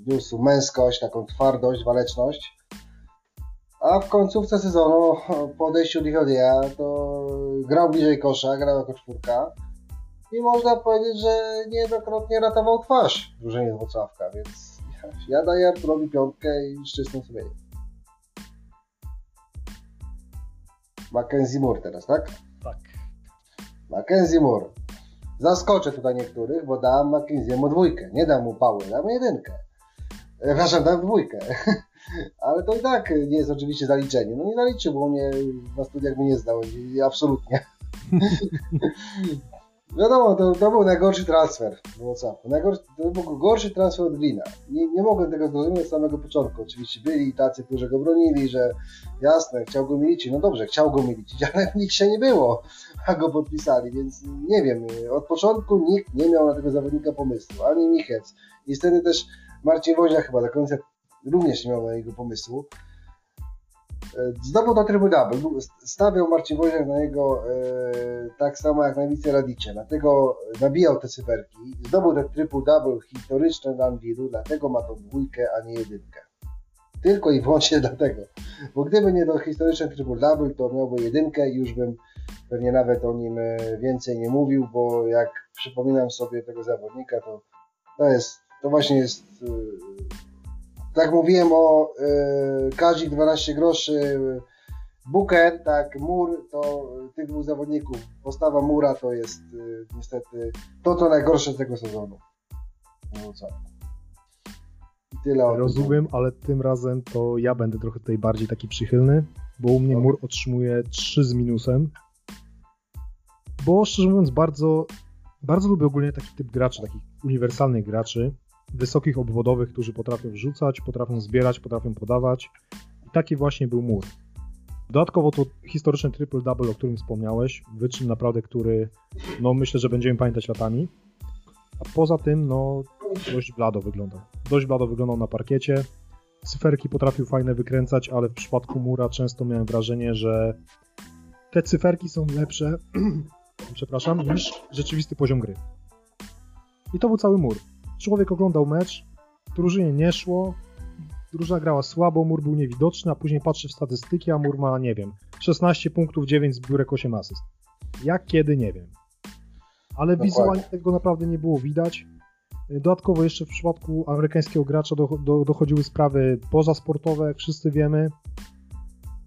wniósł męskość, taką twardość, waleczność. A w końcówce sezonu, po odejściu Lichodia, to grał bliżej kosza, grał jako czwórka. I można powiedzieć, że niejednokrotnie ratował twarz drużynie Wrocławka, więc ja daję Arturowi piątkę i z czystym sumieniem. Mackenzie Moore teraz, tak? Tak. Mackenzie Moore. Zaskoczę tutaj niektórych, bo dam Mackenziemu dwójkę. Nie dam mu pały, dam jedynkę. E, przepraszam, dam dwójkę. Ale to i tak nie jest oczywiście zaliczenie. No nie zaliczył, bo mnie na studiach mnie nie zdał. Absolutnie. Wiadomo, to, to był najgorszy transfer w Wrocławiu. Najgorszy, to był gorszy transfer od Glina. Nie, nie mogłem tego zrozumieć z samego początku. Oczywiście byli tacy, którzy go bronili, że jasne, chciał go milić. No dobrze, chciał go milić, ale nikt się nie było, a go podpisali, więc nie wiem. Od początku nikt nie miał na tego zawodnika pomysłu, ani Michec. I wtedy też Marcin Woźnia chyba do końca również nie miał na jego pomysłu. E, zdobył to triple double. Stawiał Marcin Woźniak na niego e, tak samo jak na Wice Radicie. Dlatego nabijał te cyferki. Zdobył ten triple double historyczny na Anwilu, dlatego ma tą dwójkę, a nie jedynkę. Tylko i wyłącznie dlatego. Bo gdyby nie to historyczny triple double, to miałby jedynkę i już bym pewnie nawet o nim e, więcej nie mówił, bo jak przypominam sobie tego zawodnika, to to jest, to właśnie jest tak mówiłem o y, Kazik 12 groszy, Booker, tak, Mur, to tych dwóch zawodników. Postawa Mura to jest y, niestety to, co najgorsze z tego sezonu. Tyle Rozumiem, ale tym razem to ja będę trochę tutaj bardziej taki przychylny, bo u mnie Mur otrzymuje 3 z minusem. Bo szczerze mówiąc, bardzo, bardzo lubię ogólnie taki typ graczy, takich uniwersalnych graczy, wysokich obwodowych, którzy potrafią wrzucać, potrafią zbierać, potrafią podawać. I taki właśnie był Mur. Dodatkowo to historyczny triple-double, o którym wspomniałeś, wyczyn naprawdę, który no myślę, że będziemy pamiętać latami. A poza tym, no dość blado wyglądał. Dość blado wyglądał na parkiecie. Cyferki potrafił fajne wykręcać, ale w przypadku Mura często miałem wrażenie, że te cyferki są lepsze, przepraszam, niż rzeczywisty poziom gry. I to był cały Mur. Człowiek oglądał mecz, drużynie nie szło, drużyna grała słabo, Mur był niewidoczny, a później patrzy w statystyki, a Mur ma, nie wiem, 16 punktów, 9 zbiórek, 8 asyst. Jak, kiedy, nie wiem. Ale Dokładnie. wizualnie tego naprawdę nie było widać. Dodatkowo jeszcze w przypadku amerykańskiego gracza do, do, dochodziły sprawy pozasportowe, jak wszyscy wiemy.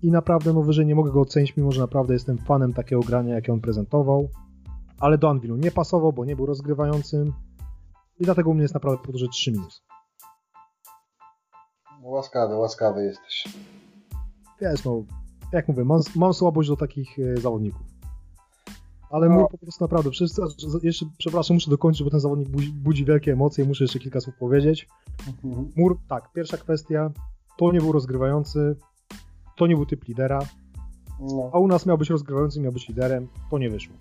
I naprawdę no wyżej nie mogę go ocenić, mimo że naprawdę jestem fanem takiego grania, jakie on prezentował. Ale do Anvilu nie pasował, bo nie był rozgrywającym. I dlatego u mnie jest naprawdę podróże 3 minus. Łaskawy, łaskawy jesteś. Wiesz, no, jak mówię, mam, mam słabość do takich e, zawodników. Ale no. Mur po prostu naprawdę, wszyscy, jeszcze, przepraszam, muszę dokończyć, bo ten zawodnik budzi, budzi wielkie emocje, muszę jeszcze kilka słów powiedzieć. Mhm. Mur, tak, pierwsza kwestia, to nie był rozgrywający, to nie był typ lidera, no. a u nas miał być rozgrywający, miał być liderem, to nie wyszło.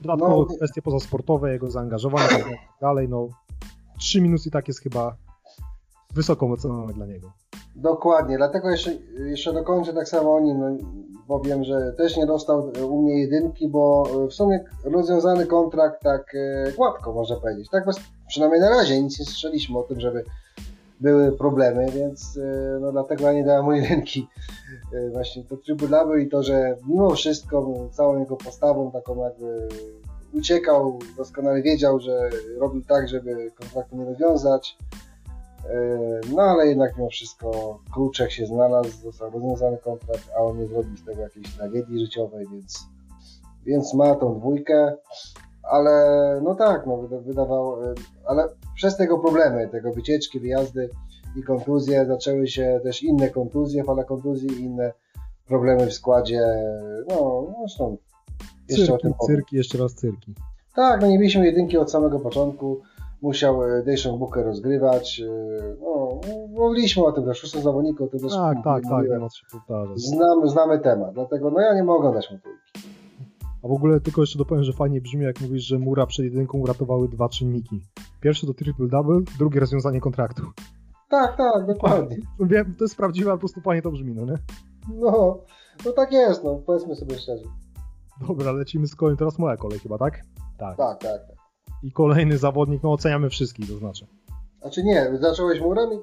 Dodatkowo no. kwestie pozasportowe, jego zaangażowanie i tak dalej, no 3 minus i tak jest chyba wysoką oceną dla niego. Dokładnie, dlatego jeszcze, jeszcze dokończę tak samo o nim. No, powiem, że też nie dostał u mnie jedynki, bo w sumie rozwiązany kontrakt tak e, gładko, można powiedzieć. Tak bez, przynajmniej na razie nic nie słyszeliśmy o tym, żeby były problemy, więc e, no, dlatego ja nie dałem mu jedynki. E, właśnie to double i to, że mimo wszystko całą jego postawą taką jakby uciekał, doskonale wiedział, że robił tak, żeby kontraktu nie rozwiązać E, no ale jednak mimo wszystko Kluczek się znalazł, został rozwiązany kontrakt, a on nie zrobił z tego jakiejś tragedii życiowej, więc, więc ma tą dwójkę, ale no tak, no wydawał, e, ale przez tego problemy, tego wycieczki, wyjazdy i kontuzje, zaczęły się też inne kontuzje, fala kontuzji i inne problemy w składzie, no zresztą jeszcze cyrki. Cyrki, jeszcze raz cyrki. Tak, no nie mieliśmy jedynki od samego początku, musiał Dejszon Booker rozgrywać. E, no, mówiliśmy o tym też, szóstym zawodniku, o tym też Tak, tak, tak, nie ma co się powtarzać. Znamy, znamy temat, dlatego no ja nie mogę oglądać motorki. A w ogóle tylko jeszcze dopowiem, że fajnie brzmi, jak mówisz, że Mura przed jedynką uratowały dwa czynniki. Pierwszy to triple-double, drugie rozwiązanie kontraktu. Tak, tak, dokładnie. Wiem, to jest prawdziwe, ale po prostu fajnie to brzmi, no nie? No, no tak jest, no powiedzmy sobie szczerze. Dobra, lecimy z kolejnym, teraz moja kolej chyba, tak? Tak. Tak, tak, tak i kolejny zawodnik, no oceniamy wszystkich, to znaczy. Znaczy nie, zacząłeś murem? Yy,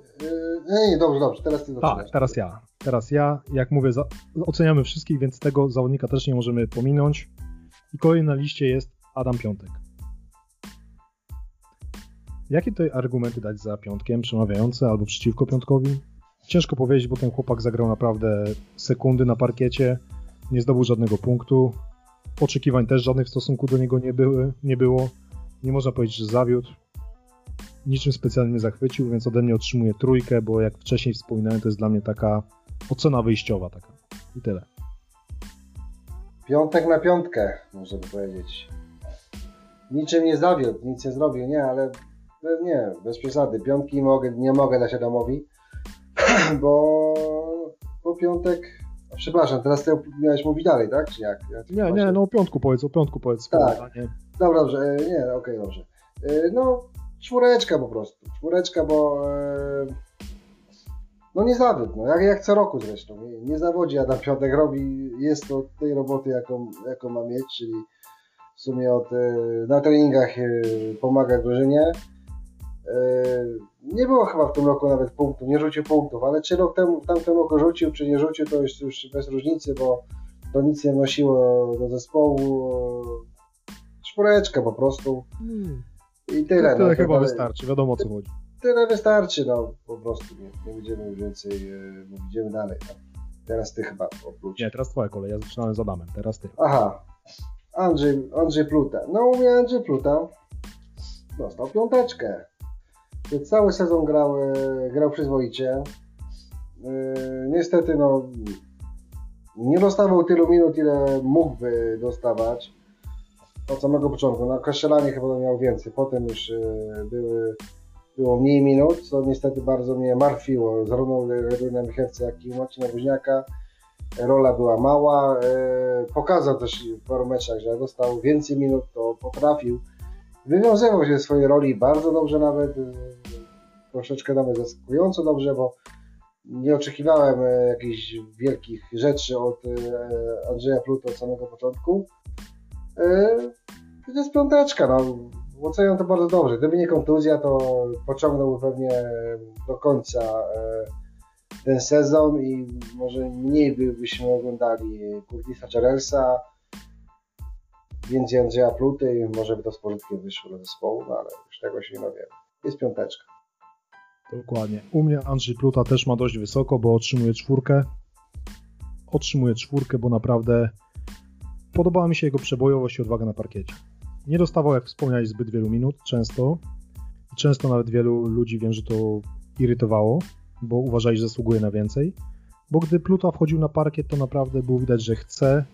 nie, nie, dobrze, dobrze, teraz ty zaczynasz. Tak, teraz ja. Teraz ja, jak mówię, za, oceniamy wszystkich, więc tego zawodnika też nie możemy pominąć. I kolejny na liście jest Adam Piątek. Jakie tutaj argumenty dać za piątkiem, przemawiające albo przeciwko piątkowi? Ciężko powiedzieć, bo ten chłopak zagrał naprawdę sekundy na parkiecie, nie zdobył żadnego punktu. Oczekiwań też żadnych w stosunku do niego nie, były, nie było nie można powiedzieć, że zawiódł. Niczym specjalnie nie zachwycił, więc ode mnie otrzymuje trójkę, bo jak wcześniej wspominałem, to jest dla mnie taka ocena wyjściowa taka. I tyle. Piątek na piątkę, można by powiedzieć. Niczym nie zawiódł, nic nie zrobił, nie, ale nie, bez przesady. Piątki mogę, nie mogę dać Adamowi, bo, bo piątek Przepraszam, teraz ty miałeś mówić dalej, tak? Czy jak? jak nie, nie, no o piątku powiedz, o piątku powiedz. Tak. Dobra, dobrze, e, nie, okej, okay, dobrze. E, no, czwóreczka po prostu. Czwóreczka, bo e, no nie zawód, no, jak, jak co roku zresztą. Nie, nie zawodzi Adam Piątek, robi, jest to tej roboty, jaką, jaką ma mieć, czyli w sumie od, na treningach pomaga drużynie. Nie było chyba w tym roku nawet punktu, nie rzucił punktów, ale czy rok temu, w tamtym roku rzucił, czy nie rzucił, to już, już bez różnicy, bo to nic nie wnosiło do zespołu czwóreczkę po prostu. Hmm. I tyle. To tyle no, chyba tyle, wystarczy, wiadomo o co chodzi. Tyle wystarczy, no po prostu nie, nie będziemy już więcej, no, idziemy dalej. No. Teraz ty chyba oprócz. Nie, teraz twoja kolej, ja zaczynałem z Adamem, teraz ty. Aha, Andrzej, Andrzej Pluta. No u mnie Andrzej Pluta dostał piąteczkę. Cały sezon grał, grał przyzwoicie. Niestety no, nie dostawał tylu minut, ile mógłby dostawać od samego początku. Na Kasztelanie chyba miał więcej, potem już były, było mniej minut, co niestety bardzo mnie martwiło, zarówno Reduna Michewca, jak i Marcina Woźniaka. Rola była mała, pokazał też w paru meczach, że dostał więcej minut, to potrafił. Wywiązywał się ze swojej roli bardzo dobrze nawet, troszeczkę nawet zaskakująco dobrze, bo nie oczekiwałem e, jakichś wielkich rzeczy od e, Andrzeja Pluto od samego początku. E, to jest piąteczka, no. Oceniam to bardzo dobrze. Gdyby nie kontuzja, to pociągnąłby pewnie do końca ten sezon i może mniej byśmy oglądali Curtisa Charlesa, więcej Andrzeja Pluty i może by to z pożytkiem wyszło do zespołu, no ale już tego się nie dowiemy. Jest piąteczka. Dokładnie. U mnie Andrzej Pluta też ma dość wysoko, bo otrzymuje czwórkę. Otrzymuje czwórkę, bo naprawdę podobała mi się jego przebojowość i odwaga na parkiecie. Nie dostawał, jak wspomniałeś, zbyt wielu minut, często. Często nawet wielu ludzi wiem, że to irytowało, bo uważali, że zasługuje na więcej. Bo gdy Pluta wchodził na parkiet, to naprawdę było widać, że chce,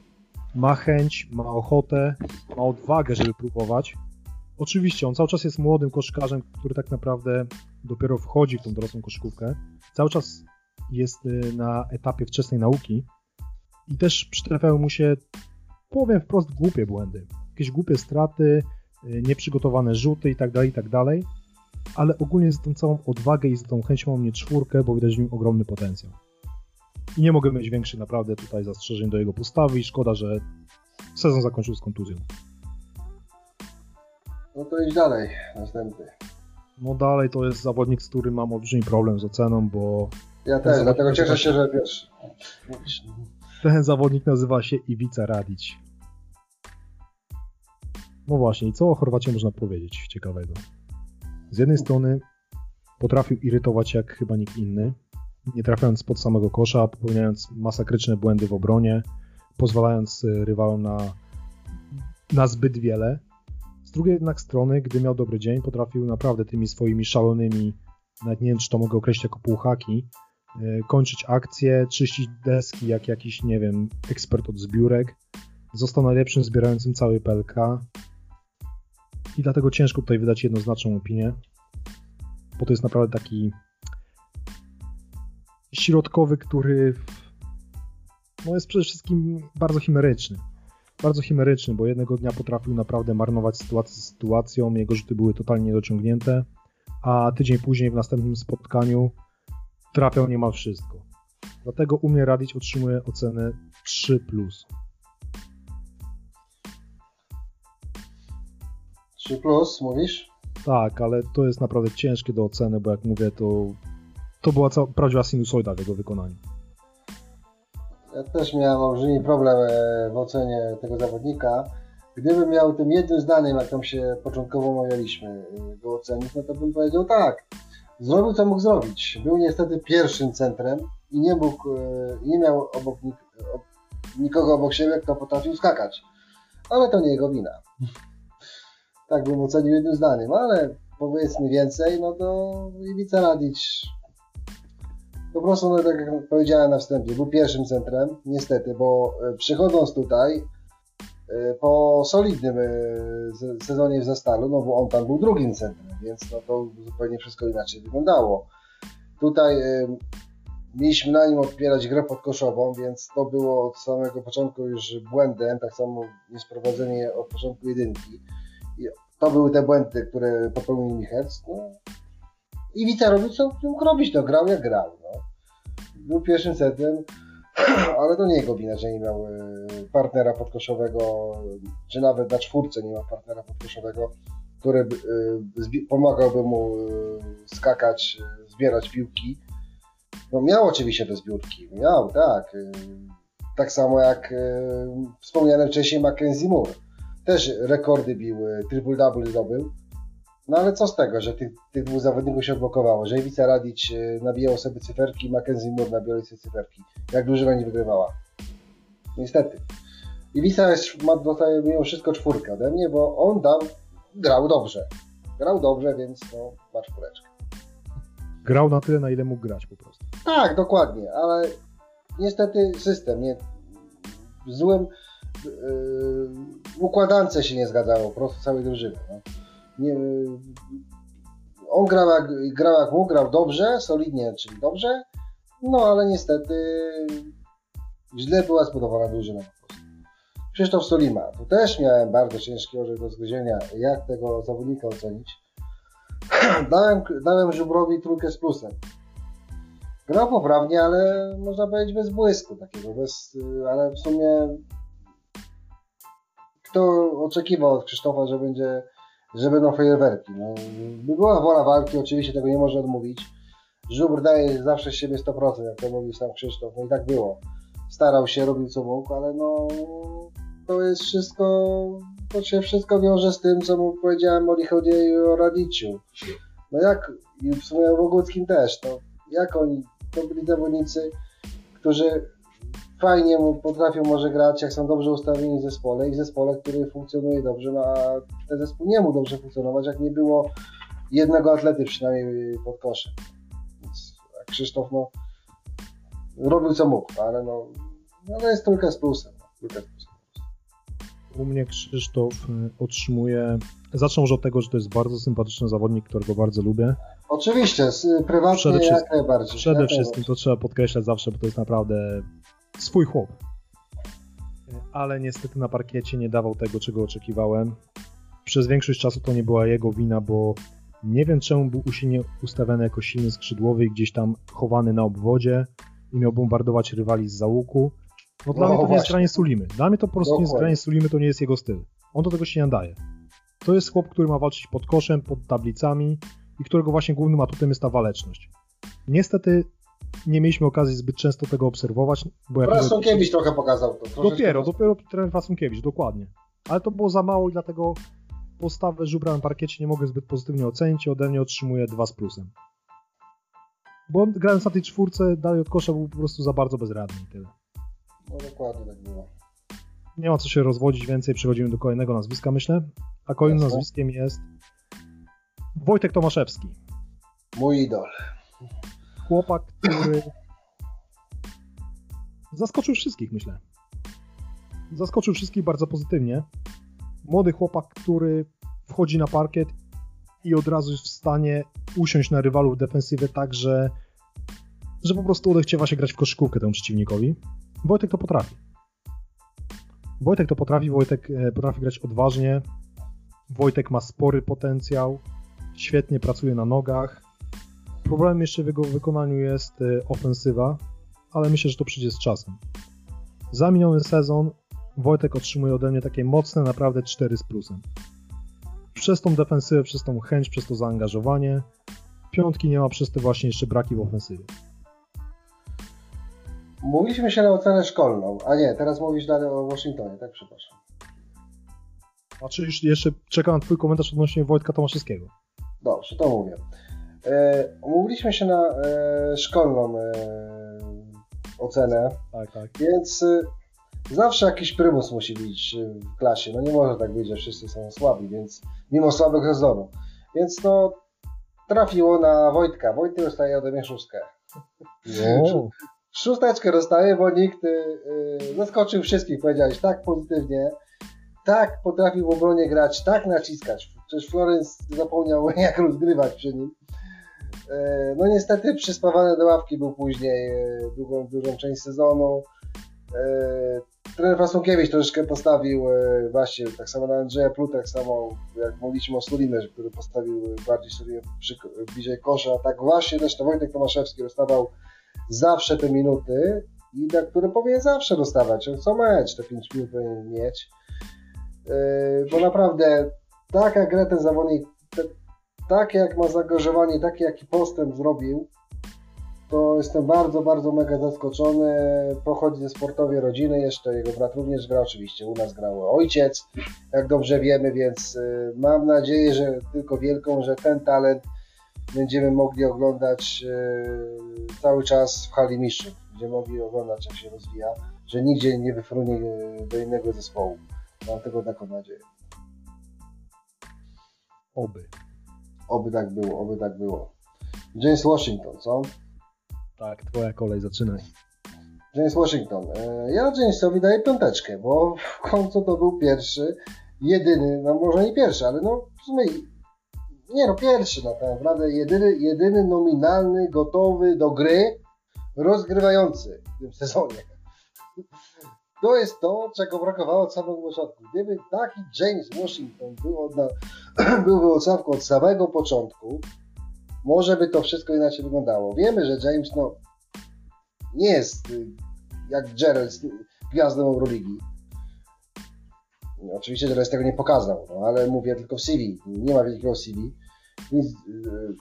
ma chęć, ma ochotę, ma odwagę, żeby próbować. Oczywiście, on cały czas jest młodym koszkarzem, który tak naprawdę dopiero wchodzi w tą dorosłą koszykówkę. Cały czas jest y, na etapie wczesnej nauki i też przytrafiają mu się, powiem wprost, głupie błędy. Jakieś głupie straty, y, nieprzygotowane rzuty itd., tak itd., tak ale ogólnie za tą całą odwagę i za tą chęć mam mnie czwórkę, bo widać w nim ogromny potencjał. I nie mogę mieć większych naprawdę tutaj zastrzeżeń do jego postawy i szkoda, że sezon zakończył z kontuzją. No to idź dalej, następny. No dalej to jest zawodnik, z którym mam olbrzymi problem z oceną, bo... Ja też, dlatego cieszę się, że wiesz... Ten zawodnik nazywa się Iwica Radić. No właśnie, i co o Chorwacie można powiedzieć ciekawego? Z jednej strony potrafił irytować jak chyba nikt inny, nie trafiając pod samego kosza, popełniając masakryczne błędy w obronie, pozwalając y, rywalom na, na zbyt wiele, drugiej jednak strony, gdy miał dobry dzień, potrafił naprawdę tymi swoimi szalonymi, nawet nie wiem, czy to mogę określić jako półhaki, e, kończyć akcje, czyścić deski jak jakiś, nie wiem, ekspert od zbiórek. Został najlepszym zbierającym cały PLK. I dlatego ciężko tutaj wydać jednoznaczną opinię, bo to jest naprawdę taki środkowy, który no jest przede wszystkim bardzo chimeryczny bardzo chimeryczny, bo jednego dnia potrafił naprawdę marnować sytuację z sytuacją, jego rzuty były totalnie niedociągnięte, a tydzień później w następnym spotkaniu trafiał niemal wszystko. Dlatego u mnie Radić otrzymuje ocenę 3+. 3 plus, mówisz? Tak, ale to jest naprawdę ciężkie do oceny, bo jak mówię, to, to była cała, prawdziwa sinusoida w jego wykonaniu. Ja też miałem olbrzymi problem e, w ocenie tego zawodnika. Gdybym miał tym jednym zdaniem, jak tam się początkowo omawialiśmy, e, go ocenić, no to bym powiedział tak. Zrobił co mógł zrobić. Był niestety pierwszym centrem i nie mógł, e, nie miał obok nikogo obok siebie, kto potrafił skakać. Ale to nie jego wina. tak bym ocenił jednym zdaniem, ale powiedzmy więcej, no to Iwica Radić po prostu, no, tak jak powiedziałem na wstępie, był pierwszym centrem, niestety, bo e, przychodząc tutaj e, po solidnym e, sezonie w Zastalu, no bo on tam był drugim centrem, więc no to zupełnie wszystko inaczej wyglądało. Tutaj mieliśmy na nim odpierać grę podkoszową, więc to było od samego początku już błędem, tak samo niesprowadzenie od początku jedynki. I to były te błędy, które popełnił Michec. No. I Wita robił co mógł robić, no grał jak grał. Był pierwszym setem, ale to nie jego wina, że nie miał e, partnera podkoszowego, czy nawet na czwórce nie ma partnera podkoszowego, który e, pomagałby mu e, skakać, zbierać piłki. No miał oczywiście te zbiórki, miał, tak. Tak samo jak wspomniany wcześniej Mackenzie Moore. Też rekordy bił, triple-double zdobył no ale co z tego, że tych, tych dwóch zawodników się odblokowało, że Iwica Radić e, nabijał sobie cyferki, Mackenzie Moore nabijał sobie cyferki. Jak drużyna nie wygrywała. Niestety. Iwica jest, ma dostaje mimo wszystko czwórkę ode mnie, bo on tam grał dobrze. Grał dobrze, więc no, ma czwóreczkę. grał na tyle, na ile mógł grać po prostu. Tak, dokładnie, ale niestety system, nie, w złym yy, układance się nie zgadzało po prostu całej drużyny. No. Nie, on grał jak, grał mógł, grał dobrze, solidnie, czyli dobrze, no ale niestety źle była zbudowana drużyna. Krzysztof Solima, tu też miałem bardzo ciężki orzech do zgryzienia, jak tego zawodnika ocenić. dałem, dałem Żubrowi trójkę z plusem. Grał poprawnie, ale można powiedzieć bez błysku takiego, bez, ale w sumie kto oczekiwał od Krzysztofa, że będzie, że będą fajerwerki. No, była wola walki, oczywiście tego nie można odmówić. Żubr daje zawsze z siebie 100%, jak to mówił sam Krzysztof, no i tak było. Starał się, robił co mógł, ale no to jest wszystko, to się wszystko wiąże z tym, co mu powiedziałem o Lichodzie i o Radiciu. No jak, i w sumie o Boguckim też, to jak oni, to byli zawodnicy, którzy fajnie potrafią może grać, jak są dobrze ustawieni w zespole i w zespole, który funkcjonuje dobrze, no a ten zespół nie mógł dobrze funkcjonować, jak nie było jednego atlety przynajmniej pod koszem. Więc Krzysztof no robił co mógł, ale no, no to jest tylko z plusem. No, z plusem. U mnie Krzysztof y, otrzymuje. Zacznę może od tego, że to jest bardzo sympatyczny zawodnik, którego bardzo lubię. Oczywiście, prywatnie przede jak najbardziej. Przede jak wszystkim to trzeba podkreślać zawsze, bo to jest naprawdę swój chłop. Ale niestety na parkiecie nie dawał tego, czego oczekiwałem. Przez większość czasu to nie była jego wina, bo nie wiem czemu był usilnie ustawiony jako silny skrzydłowy i gdzieś tam chowany na obwodzie i miał bombardować rywali z załuku. No dla no, mnie to nie jest granie Sulimy. Dla mnie to po prostu Dokładnie. nie jest granie Sulimy, to nie jest jego styl. On do tego się nie nadaje. To jest chłop, który ma walczyć pod koszem, pod tablicami i którego właśnie głównym atutem jest ta waleczność. Niestety nie mieliśmy okazji zbyt często tego obserwować. Bo jak trochę pokazał to. Dopiero, dopiero trener Fasunkiewicz, dokładnie. Ale to było za mało i dlatego postawę Żubra na parkiecie nie mogę zbyt pozytywnie ocenić i ode mnie otrzymuje 2 z plusem. Bo on grając na tej czwórce dalej od kosza był po prostu za bardzo bezradny i tyle. No dokładnie tak było. Nie ma co się rozwodzić więcej, przechodzimy do kolejnego nazwiska myślę. A kolejnym Jasne. nazwiskiem jest Wojtek Tomaszewski. Mój idol chłopak, który zaskoczył wszystkich, myślę. Zaskoczył wszystkich bardzo pozytywnie. Młody chłopak, który wchodzi na parkiet i od razu jest w stanie usiąść na rywalu w defensywie tak, że, że po prostu odechciewa się grać w koszykówkę temu przeciwnikowi. Wojtek to potrafi. Wojtek to potrafi, Wojtek e, potrafi grać odważnie. Wojtek ma spory potencjał, świetnie pracuje na nogach, Problemem jeszcze w jego wykonaniu jest e, ofensywa, ale myślę, że to przyjdzie z czasem. Za miniony sezon Wojtek otrzymuje ode mnie takie mocne, naprawdę 4 z plusem. Przez tą defensywę, przez tą chęć, przez to zaangażowanie. Piątki nie ma przez te właśnie jeszcze braki w ofensywie. Mówiliśmy się na ocenę szkolną, a nie, teraz mówisz dalej o Waszyngtonie, tak? Przepraszam. Znaczy jeszcze czekam na twój komentarz odnośnie Wojtka Tomaszewskiego. Dobrze, to mówię. E, umówiliśmy się na e, szkolną e, ocenę, tak, tak. więc zawsze jakiś prymus musi być w klasie. No nie może tak być, że wszyscy są słabi, więc mimo słabego sezonu. Więc no trafiło na Wojtka. Wojtek dostaje ode mnie szóstkę. Wow. Szósteczkę dostaje, bo nikt zaskoczył wszystkich, powiedziałeś tak pozytywnie, tak potrafił w obronie grać, tak naciskać. Przecież Florence zapomniał jak rozgrywać przy nim. E, no niestety przyspawany do ławki był później e, długą, dużą część sezonu. E, trener Fasunkiewicz troszeczkę postawił właśnie tak samo na Andrzeja Plutek, tak samo jak mówiliśmy o Sulimerze, który postawił bardziej sobie bliżej kosza. Tak właśnie też to Wojtek Tomaszewski dostawał zawsze te minuty i na które powinien zawsze dostawać. Co mecz te 5 minut powinien mieć. Bo naprawdę taka gra ten zawodnik tak jak ma zaangażowanie, taki jaki postęp zrobił, to jestem bardzo, bardzo mega zaskoczony. Pochodzi ze sportowej rodziny, jeszcze jego brat również grał, oczywiście u nas grał ojciec, jak dobrze wiemy, więc y, mam nadzieję, że tylko wielką, że ten talent będziemy mogli oglądać y, cały czas w hali mistrzów, gdzie mogli oglądać jak się rozwija, że nigdzie nie wyfrunie y, do innego zespołu. Mam tego taką nadzieję. Oby. Oby tak było, oby tak było. James Washington, co? Tak, twoja kolej, zaczynaj. James Washington. E, ja Jamesowi daję piąteczkę, bo w końcu to był pierwszy, jedyny, no może nie pierwszy, ale no w sumie nie no pierwszy na tak naprawdę, jedyny, jedyny nominalny, gotowy do gry, rozgrywający w tym sezonie. To jest to, czego brakowało od samego początku. Gdyby taki James Washington był, od, był od samego początku, może by to wszystko inaczej wyglądało. Wiemy, że James no, nie jest y, jak Gerald gwiazdą Euroligi. Oczywiście Gerald tego nie pokazał, no, ale mówię tylko w CV. Nie ma wielkiego CV. Nic, yy,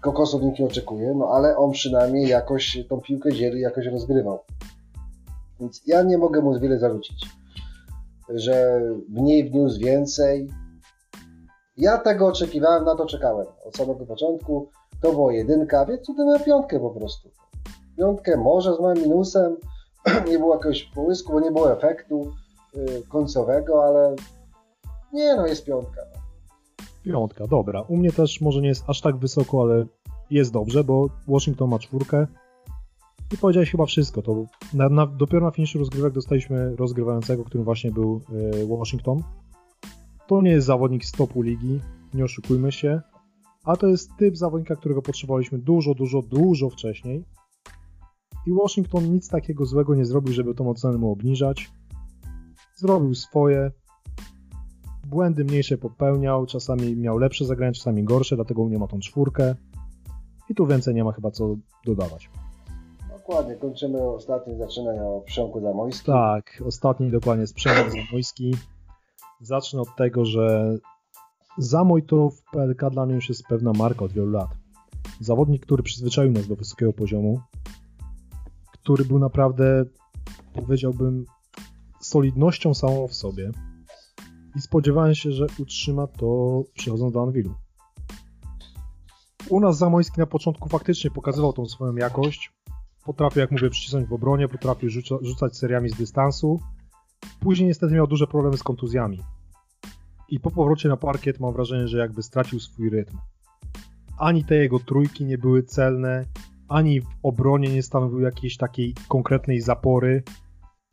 kokosów nikt nie oczekuje, no ale on przynajmniej jakoś tą piłkę dzieli, jakoś rozgrywał. Więc ja nie mogę mu wiele zarzucić, że mniej wniósł więcej. Ja tego oczekiwałem, na to czekałem od samego początku. To była jedynka, więc tutaj na piątkę po prostu. Piątkę może z małym minusem, nie było jakiegoś połysku, bo nie było efektu yy, końcowego, ale nie no, jest piątka. Piątka, dobra. U mnie też może nie jest aż tak wysoko, ale jest dobrze, bo Washington ma czwórkę, i powiedziałeś chyba wszystko. To na, na, dopiero na finiszu rozgrywek dostaliśmy rozgrywającego, którym właśnie był y, Washington. To nie jest zawodnik z topu ligi, nie oszukujmy się, a to jest typ zawodnika, którego potrzebowaliśmy dużo, dużo, dużo wcześniej. I Washington nic takiego złego nie zrobił, żeby tą ocenę mu obniżać. Zrobił swoje. Błędy mniejsze popełniał, czasami miał lepsze zagrania, czasami gorsze, dlatego nie ma tą czwórkę. I tu więcej nie ma chyba co dodawać. Dokładnie, kończymy ostatni, zaczynaj o Przemku Zamojskim. Tak, ostatni dokładnie jest Przemek Zamojski. Zacznę od tego, że Zamoj to w PLK dla mnie już jest pewna marka od wielu lat. Zawodnik, który przyzwyczaił nas do wysokiego poziomu, który był naprawdę, powiedziałbym, solidnością samą w sobie i spodziewałem się, że utrzyma to przychodząc do Anwilu. U nas Zamojski na początku faktycznie pokazywał tą swoją jakość, potrafił, jak mówię, przycisnąć w obronie, potrafił rzuca, rzucać seriami z dystansu. Później niestety miał duże problemy z kontuzjami. I po powrocie na parkiet mam wrażenie, że jakby stracił swój rytm. Ani te jego trójki nie były celne, ani w obronie nie stanowił jakiejś takiej konkretnej zapory.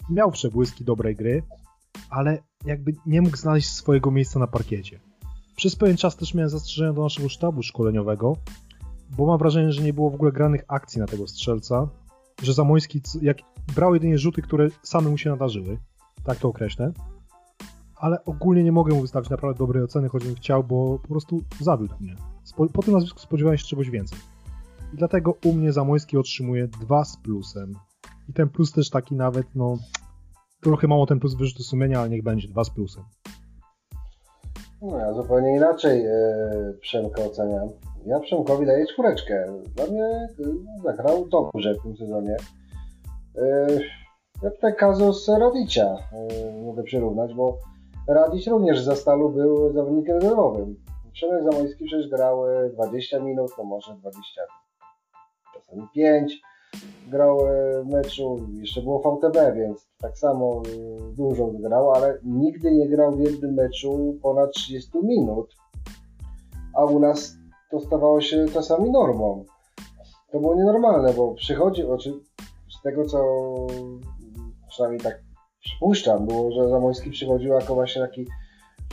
Miał przebłyski dobrej gry, ale jakby nie mógł znaleźć swojego miejsca na parkiecie. Przez pewien czas też miałem zastrzeżenia do naszego sztabu szkoleniowego, bo mam wrażenie, że nie było w ogóle granych akcji na tego strzelca, że Zamojski jak brał jedynie rzuty, które same mu się nadarzyły, tak to określę, ale ogólnie nie mogę mu wystawić naprawdę dobrej oceny, choćbym chciał, bo po prostu zawiódł mnie. Spo, po tym nazwisku spodziewałem się czegoś więcej. I dlatego u mnie Zamojski otrzymuje 2 z plusem. I ten plus też taki nawet, no, trochę mało ten plus wyrzutu sumienia, ale niech będzie 2 z plusem. No ja zupełnie inaczej yy, Przemka oceniam. Ja Przemkowi daję czwóreczkę. Dla mnie y, zagrał dobrze w tym sezonie. Ja tutaj kazus Radicia y, mogę przyrównać, bo Radic również za stalu był zawodnikiem rezerwowym. Przemek Zamojski przecież grał 20 minut, to może 20, czasami 5 grał w meczu, jeszcze było VTB, więc tak samo y, dużo grał, ale nigdy nie grał w jednym meczu ponad 30 minut. A u nas to stawało się czasami normą. To było nienormalne, bo przychodzi, znaczy z tego co przynajmniej tak przypuszczam, było, że Zamojski przychodził jako właśnie taki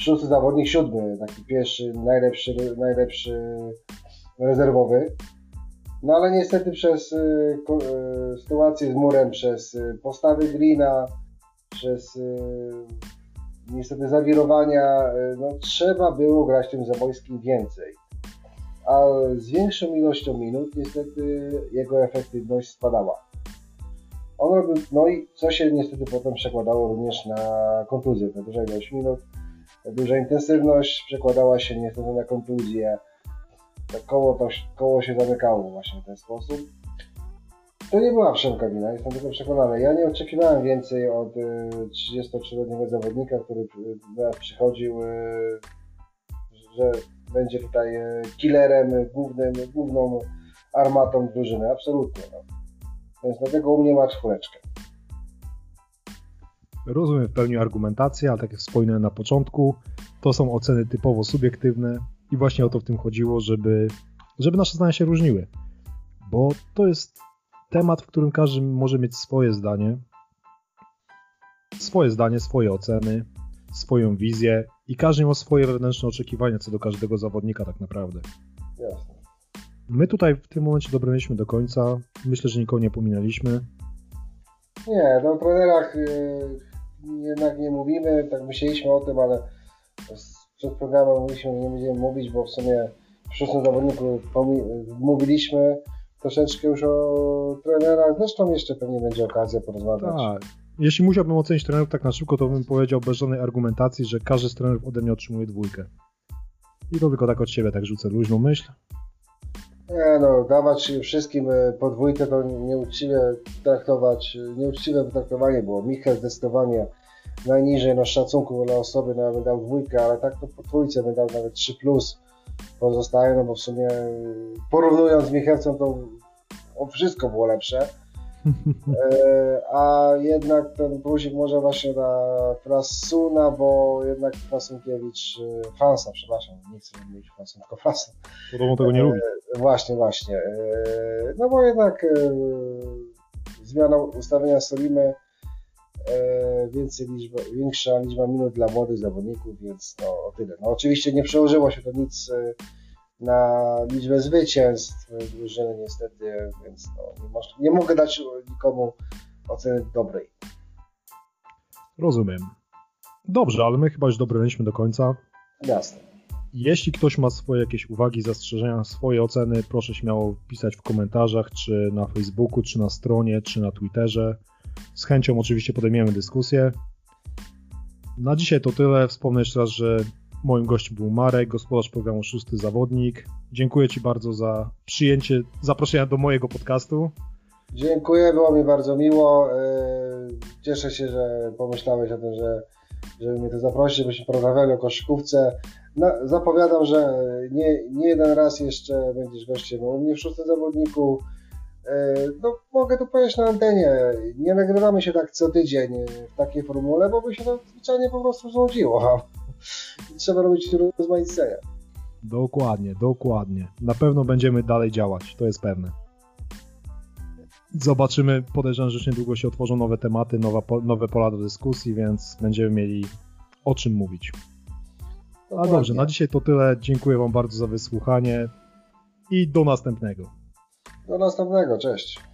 szósty zawodnik, siódmy, taki pierwszy, najlepszy, najlepszy rezerwowy. No ale niestety przez y, y, sytuację z murem, przez y, postawy Greena, przez y, niestety zawirowania, y, no trzeba było grać tym Zamojskim więcej a z większą ilością minut niestety jego efektywność spadała. On robił, no i co się niestety potem przekładało również na kontuzję. Ta duża ilość minut, duża intensywność przekładała się niestety na kontuzję. To koło, to, koło się zamykało właśnie w ten sposób. To nie była Przemka wina, jestem tego przekonany. Ja nie oczekiwałem więcej od 33-letniego y, zawodnika, który przychodził, y, że będzie tutaj killerem, głównym, główną armatą drużyny, absolutnie. No. Więc dlatego u mnie ma czwóreczkę. Rozumiem w pełni argumentację, ale tak jak wspomniałem na początku, to są oceny typowo subiektywne i właśnie o to w tym chodziło, żeby żeby nasze zdania się różniły. Bo to jest temat, w którym każdy może mieć swoje zdanie, swoje zdanie, swoje oceny, swoją wizję i każdy ma swoje wewnętrzne oczekiwania co do każdego zawodnika tak naprawdę. Jasne. My tutaj w tym momencie dobraliśmy do końca. Myślę, że nikogo nie pominęliśmy. Nie, no o trenerach y, jednak nie mówimy, tak myśleliśmy o tym, ale przed programem mówiliśmy, że nie będziemy mówić, bo w sumie w szóstym zawodniku mówiliśmy troszeczkę już o trenerach, zresztą jeszcze pewnie będzie okazja porozmawiać. Tak. Jeśli musiałbym ocenić trenerów tak na szybko, to bym powiedział bez żadnej argumentacji, że każdy z trenerów ode mnie otrzymuje dwójkę. I to tylko tak od siebie, tak rzucę luźną myśl. Nie no, dawać wszystkim e, podwójkę to nieuczciwie traktować, nieuczciwe potraktowanie było. Michał zdecydowanie najniżej, no szacunku dla osoby no, bym dał dwójkę, ale tak to po trójce bym dał nawet 3 plus pozostaje, no bo w sumie porównując z Michelcem to wszystko było lepsze. E, a jednak ten plusik może właśnie na Frasuna, bo jednak Frasunkiewicz, e, Fransa, przepraszam, nie chcę mówić Frasun, tylko Frasun. Podobno tego nie lubi. E, właśnie, właśnie. No bo jednak zmiana ustawienia Solimy, więcej liczba, większa liczba minut dla młodych zawodników, więc no o tyle. No oczywiście nie przełożyło się to nic na liczbę zwycięstw drużyny niestety, więc no, nie, nie mogę dać nikomu oceny dobrej. Rozumiem. Dobrze, ale my chyba już dobraliśmy do końca. Jasne. Jeśli ktoś ma swoje jakieś uwagi, zastrzeżenia, swoje oceny, proszę śmiało pisać w komentarzach, czy na Facebooku, czy na stronie, czy na Twitterze. Z chęcią oczywiście podejmiemy dyskusję. Na dzisiaj to tyle. Wspomnę jeszcze raz, że Moim gościem był Marek, gospodarz programu Szósty Zawodnik. Dziękuję Ci bardzo za przyjęcie zaproszenia do mojego podcastu. Dziękuję, było mi bardzo miło. E, cieszę się, że pomyślałeś o tym, że, żeby mnie to zaprosić, żebyśmy porozmawiali o koszykówce. No, zapowiadam, że nie, nie jeden raz jeszcze będziesz gościem u mnie w Szóstym Zawodniku. E, no, mogę to powiedzieć na antenie. Nie nagrywamy się tak co tydzień w takiej formule, bo by się to zwyczajnie po prostu znudziło trzeba robić rozmaicenia. Dokładnie, dokładnie. Na pewno będziemy dalej działać, to jest pewne. Zobaczymy, podejrzewam, że już niedługo się otworzą nowe tematy, nowe, nowe pola do dyskusji, więc będziemy mieli o czym mówić. A dobrze, na dzisiaj to tyle. Dziękuję Wam bardzo za wysłuchanie i do następnego. Do następnego, cześć.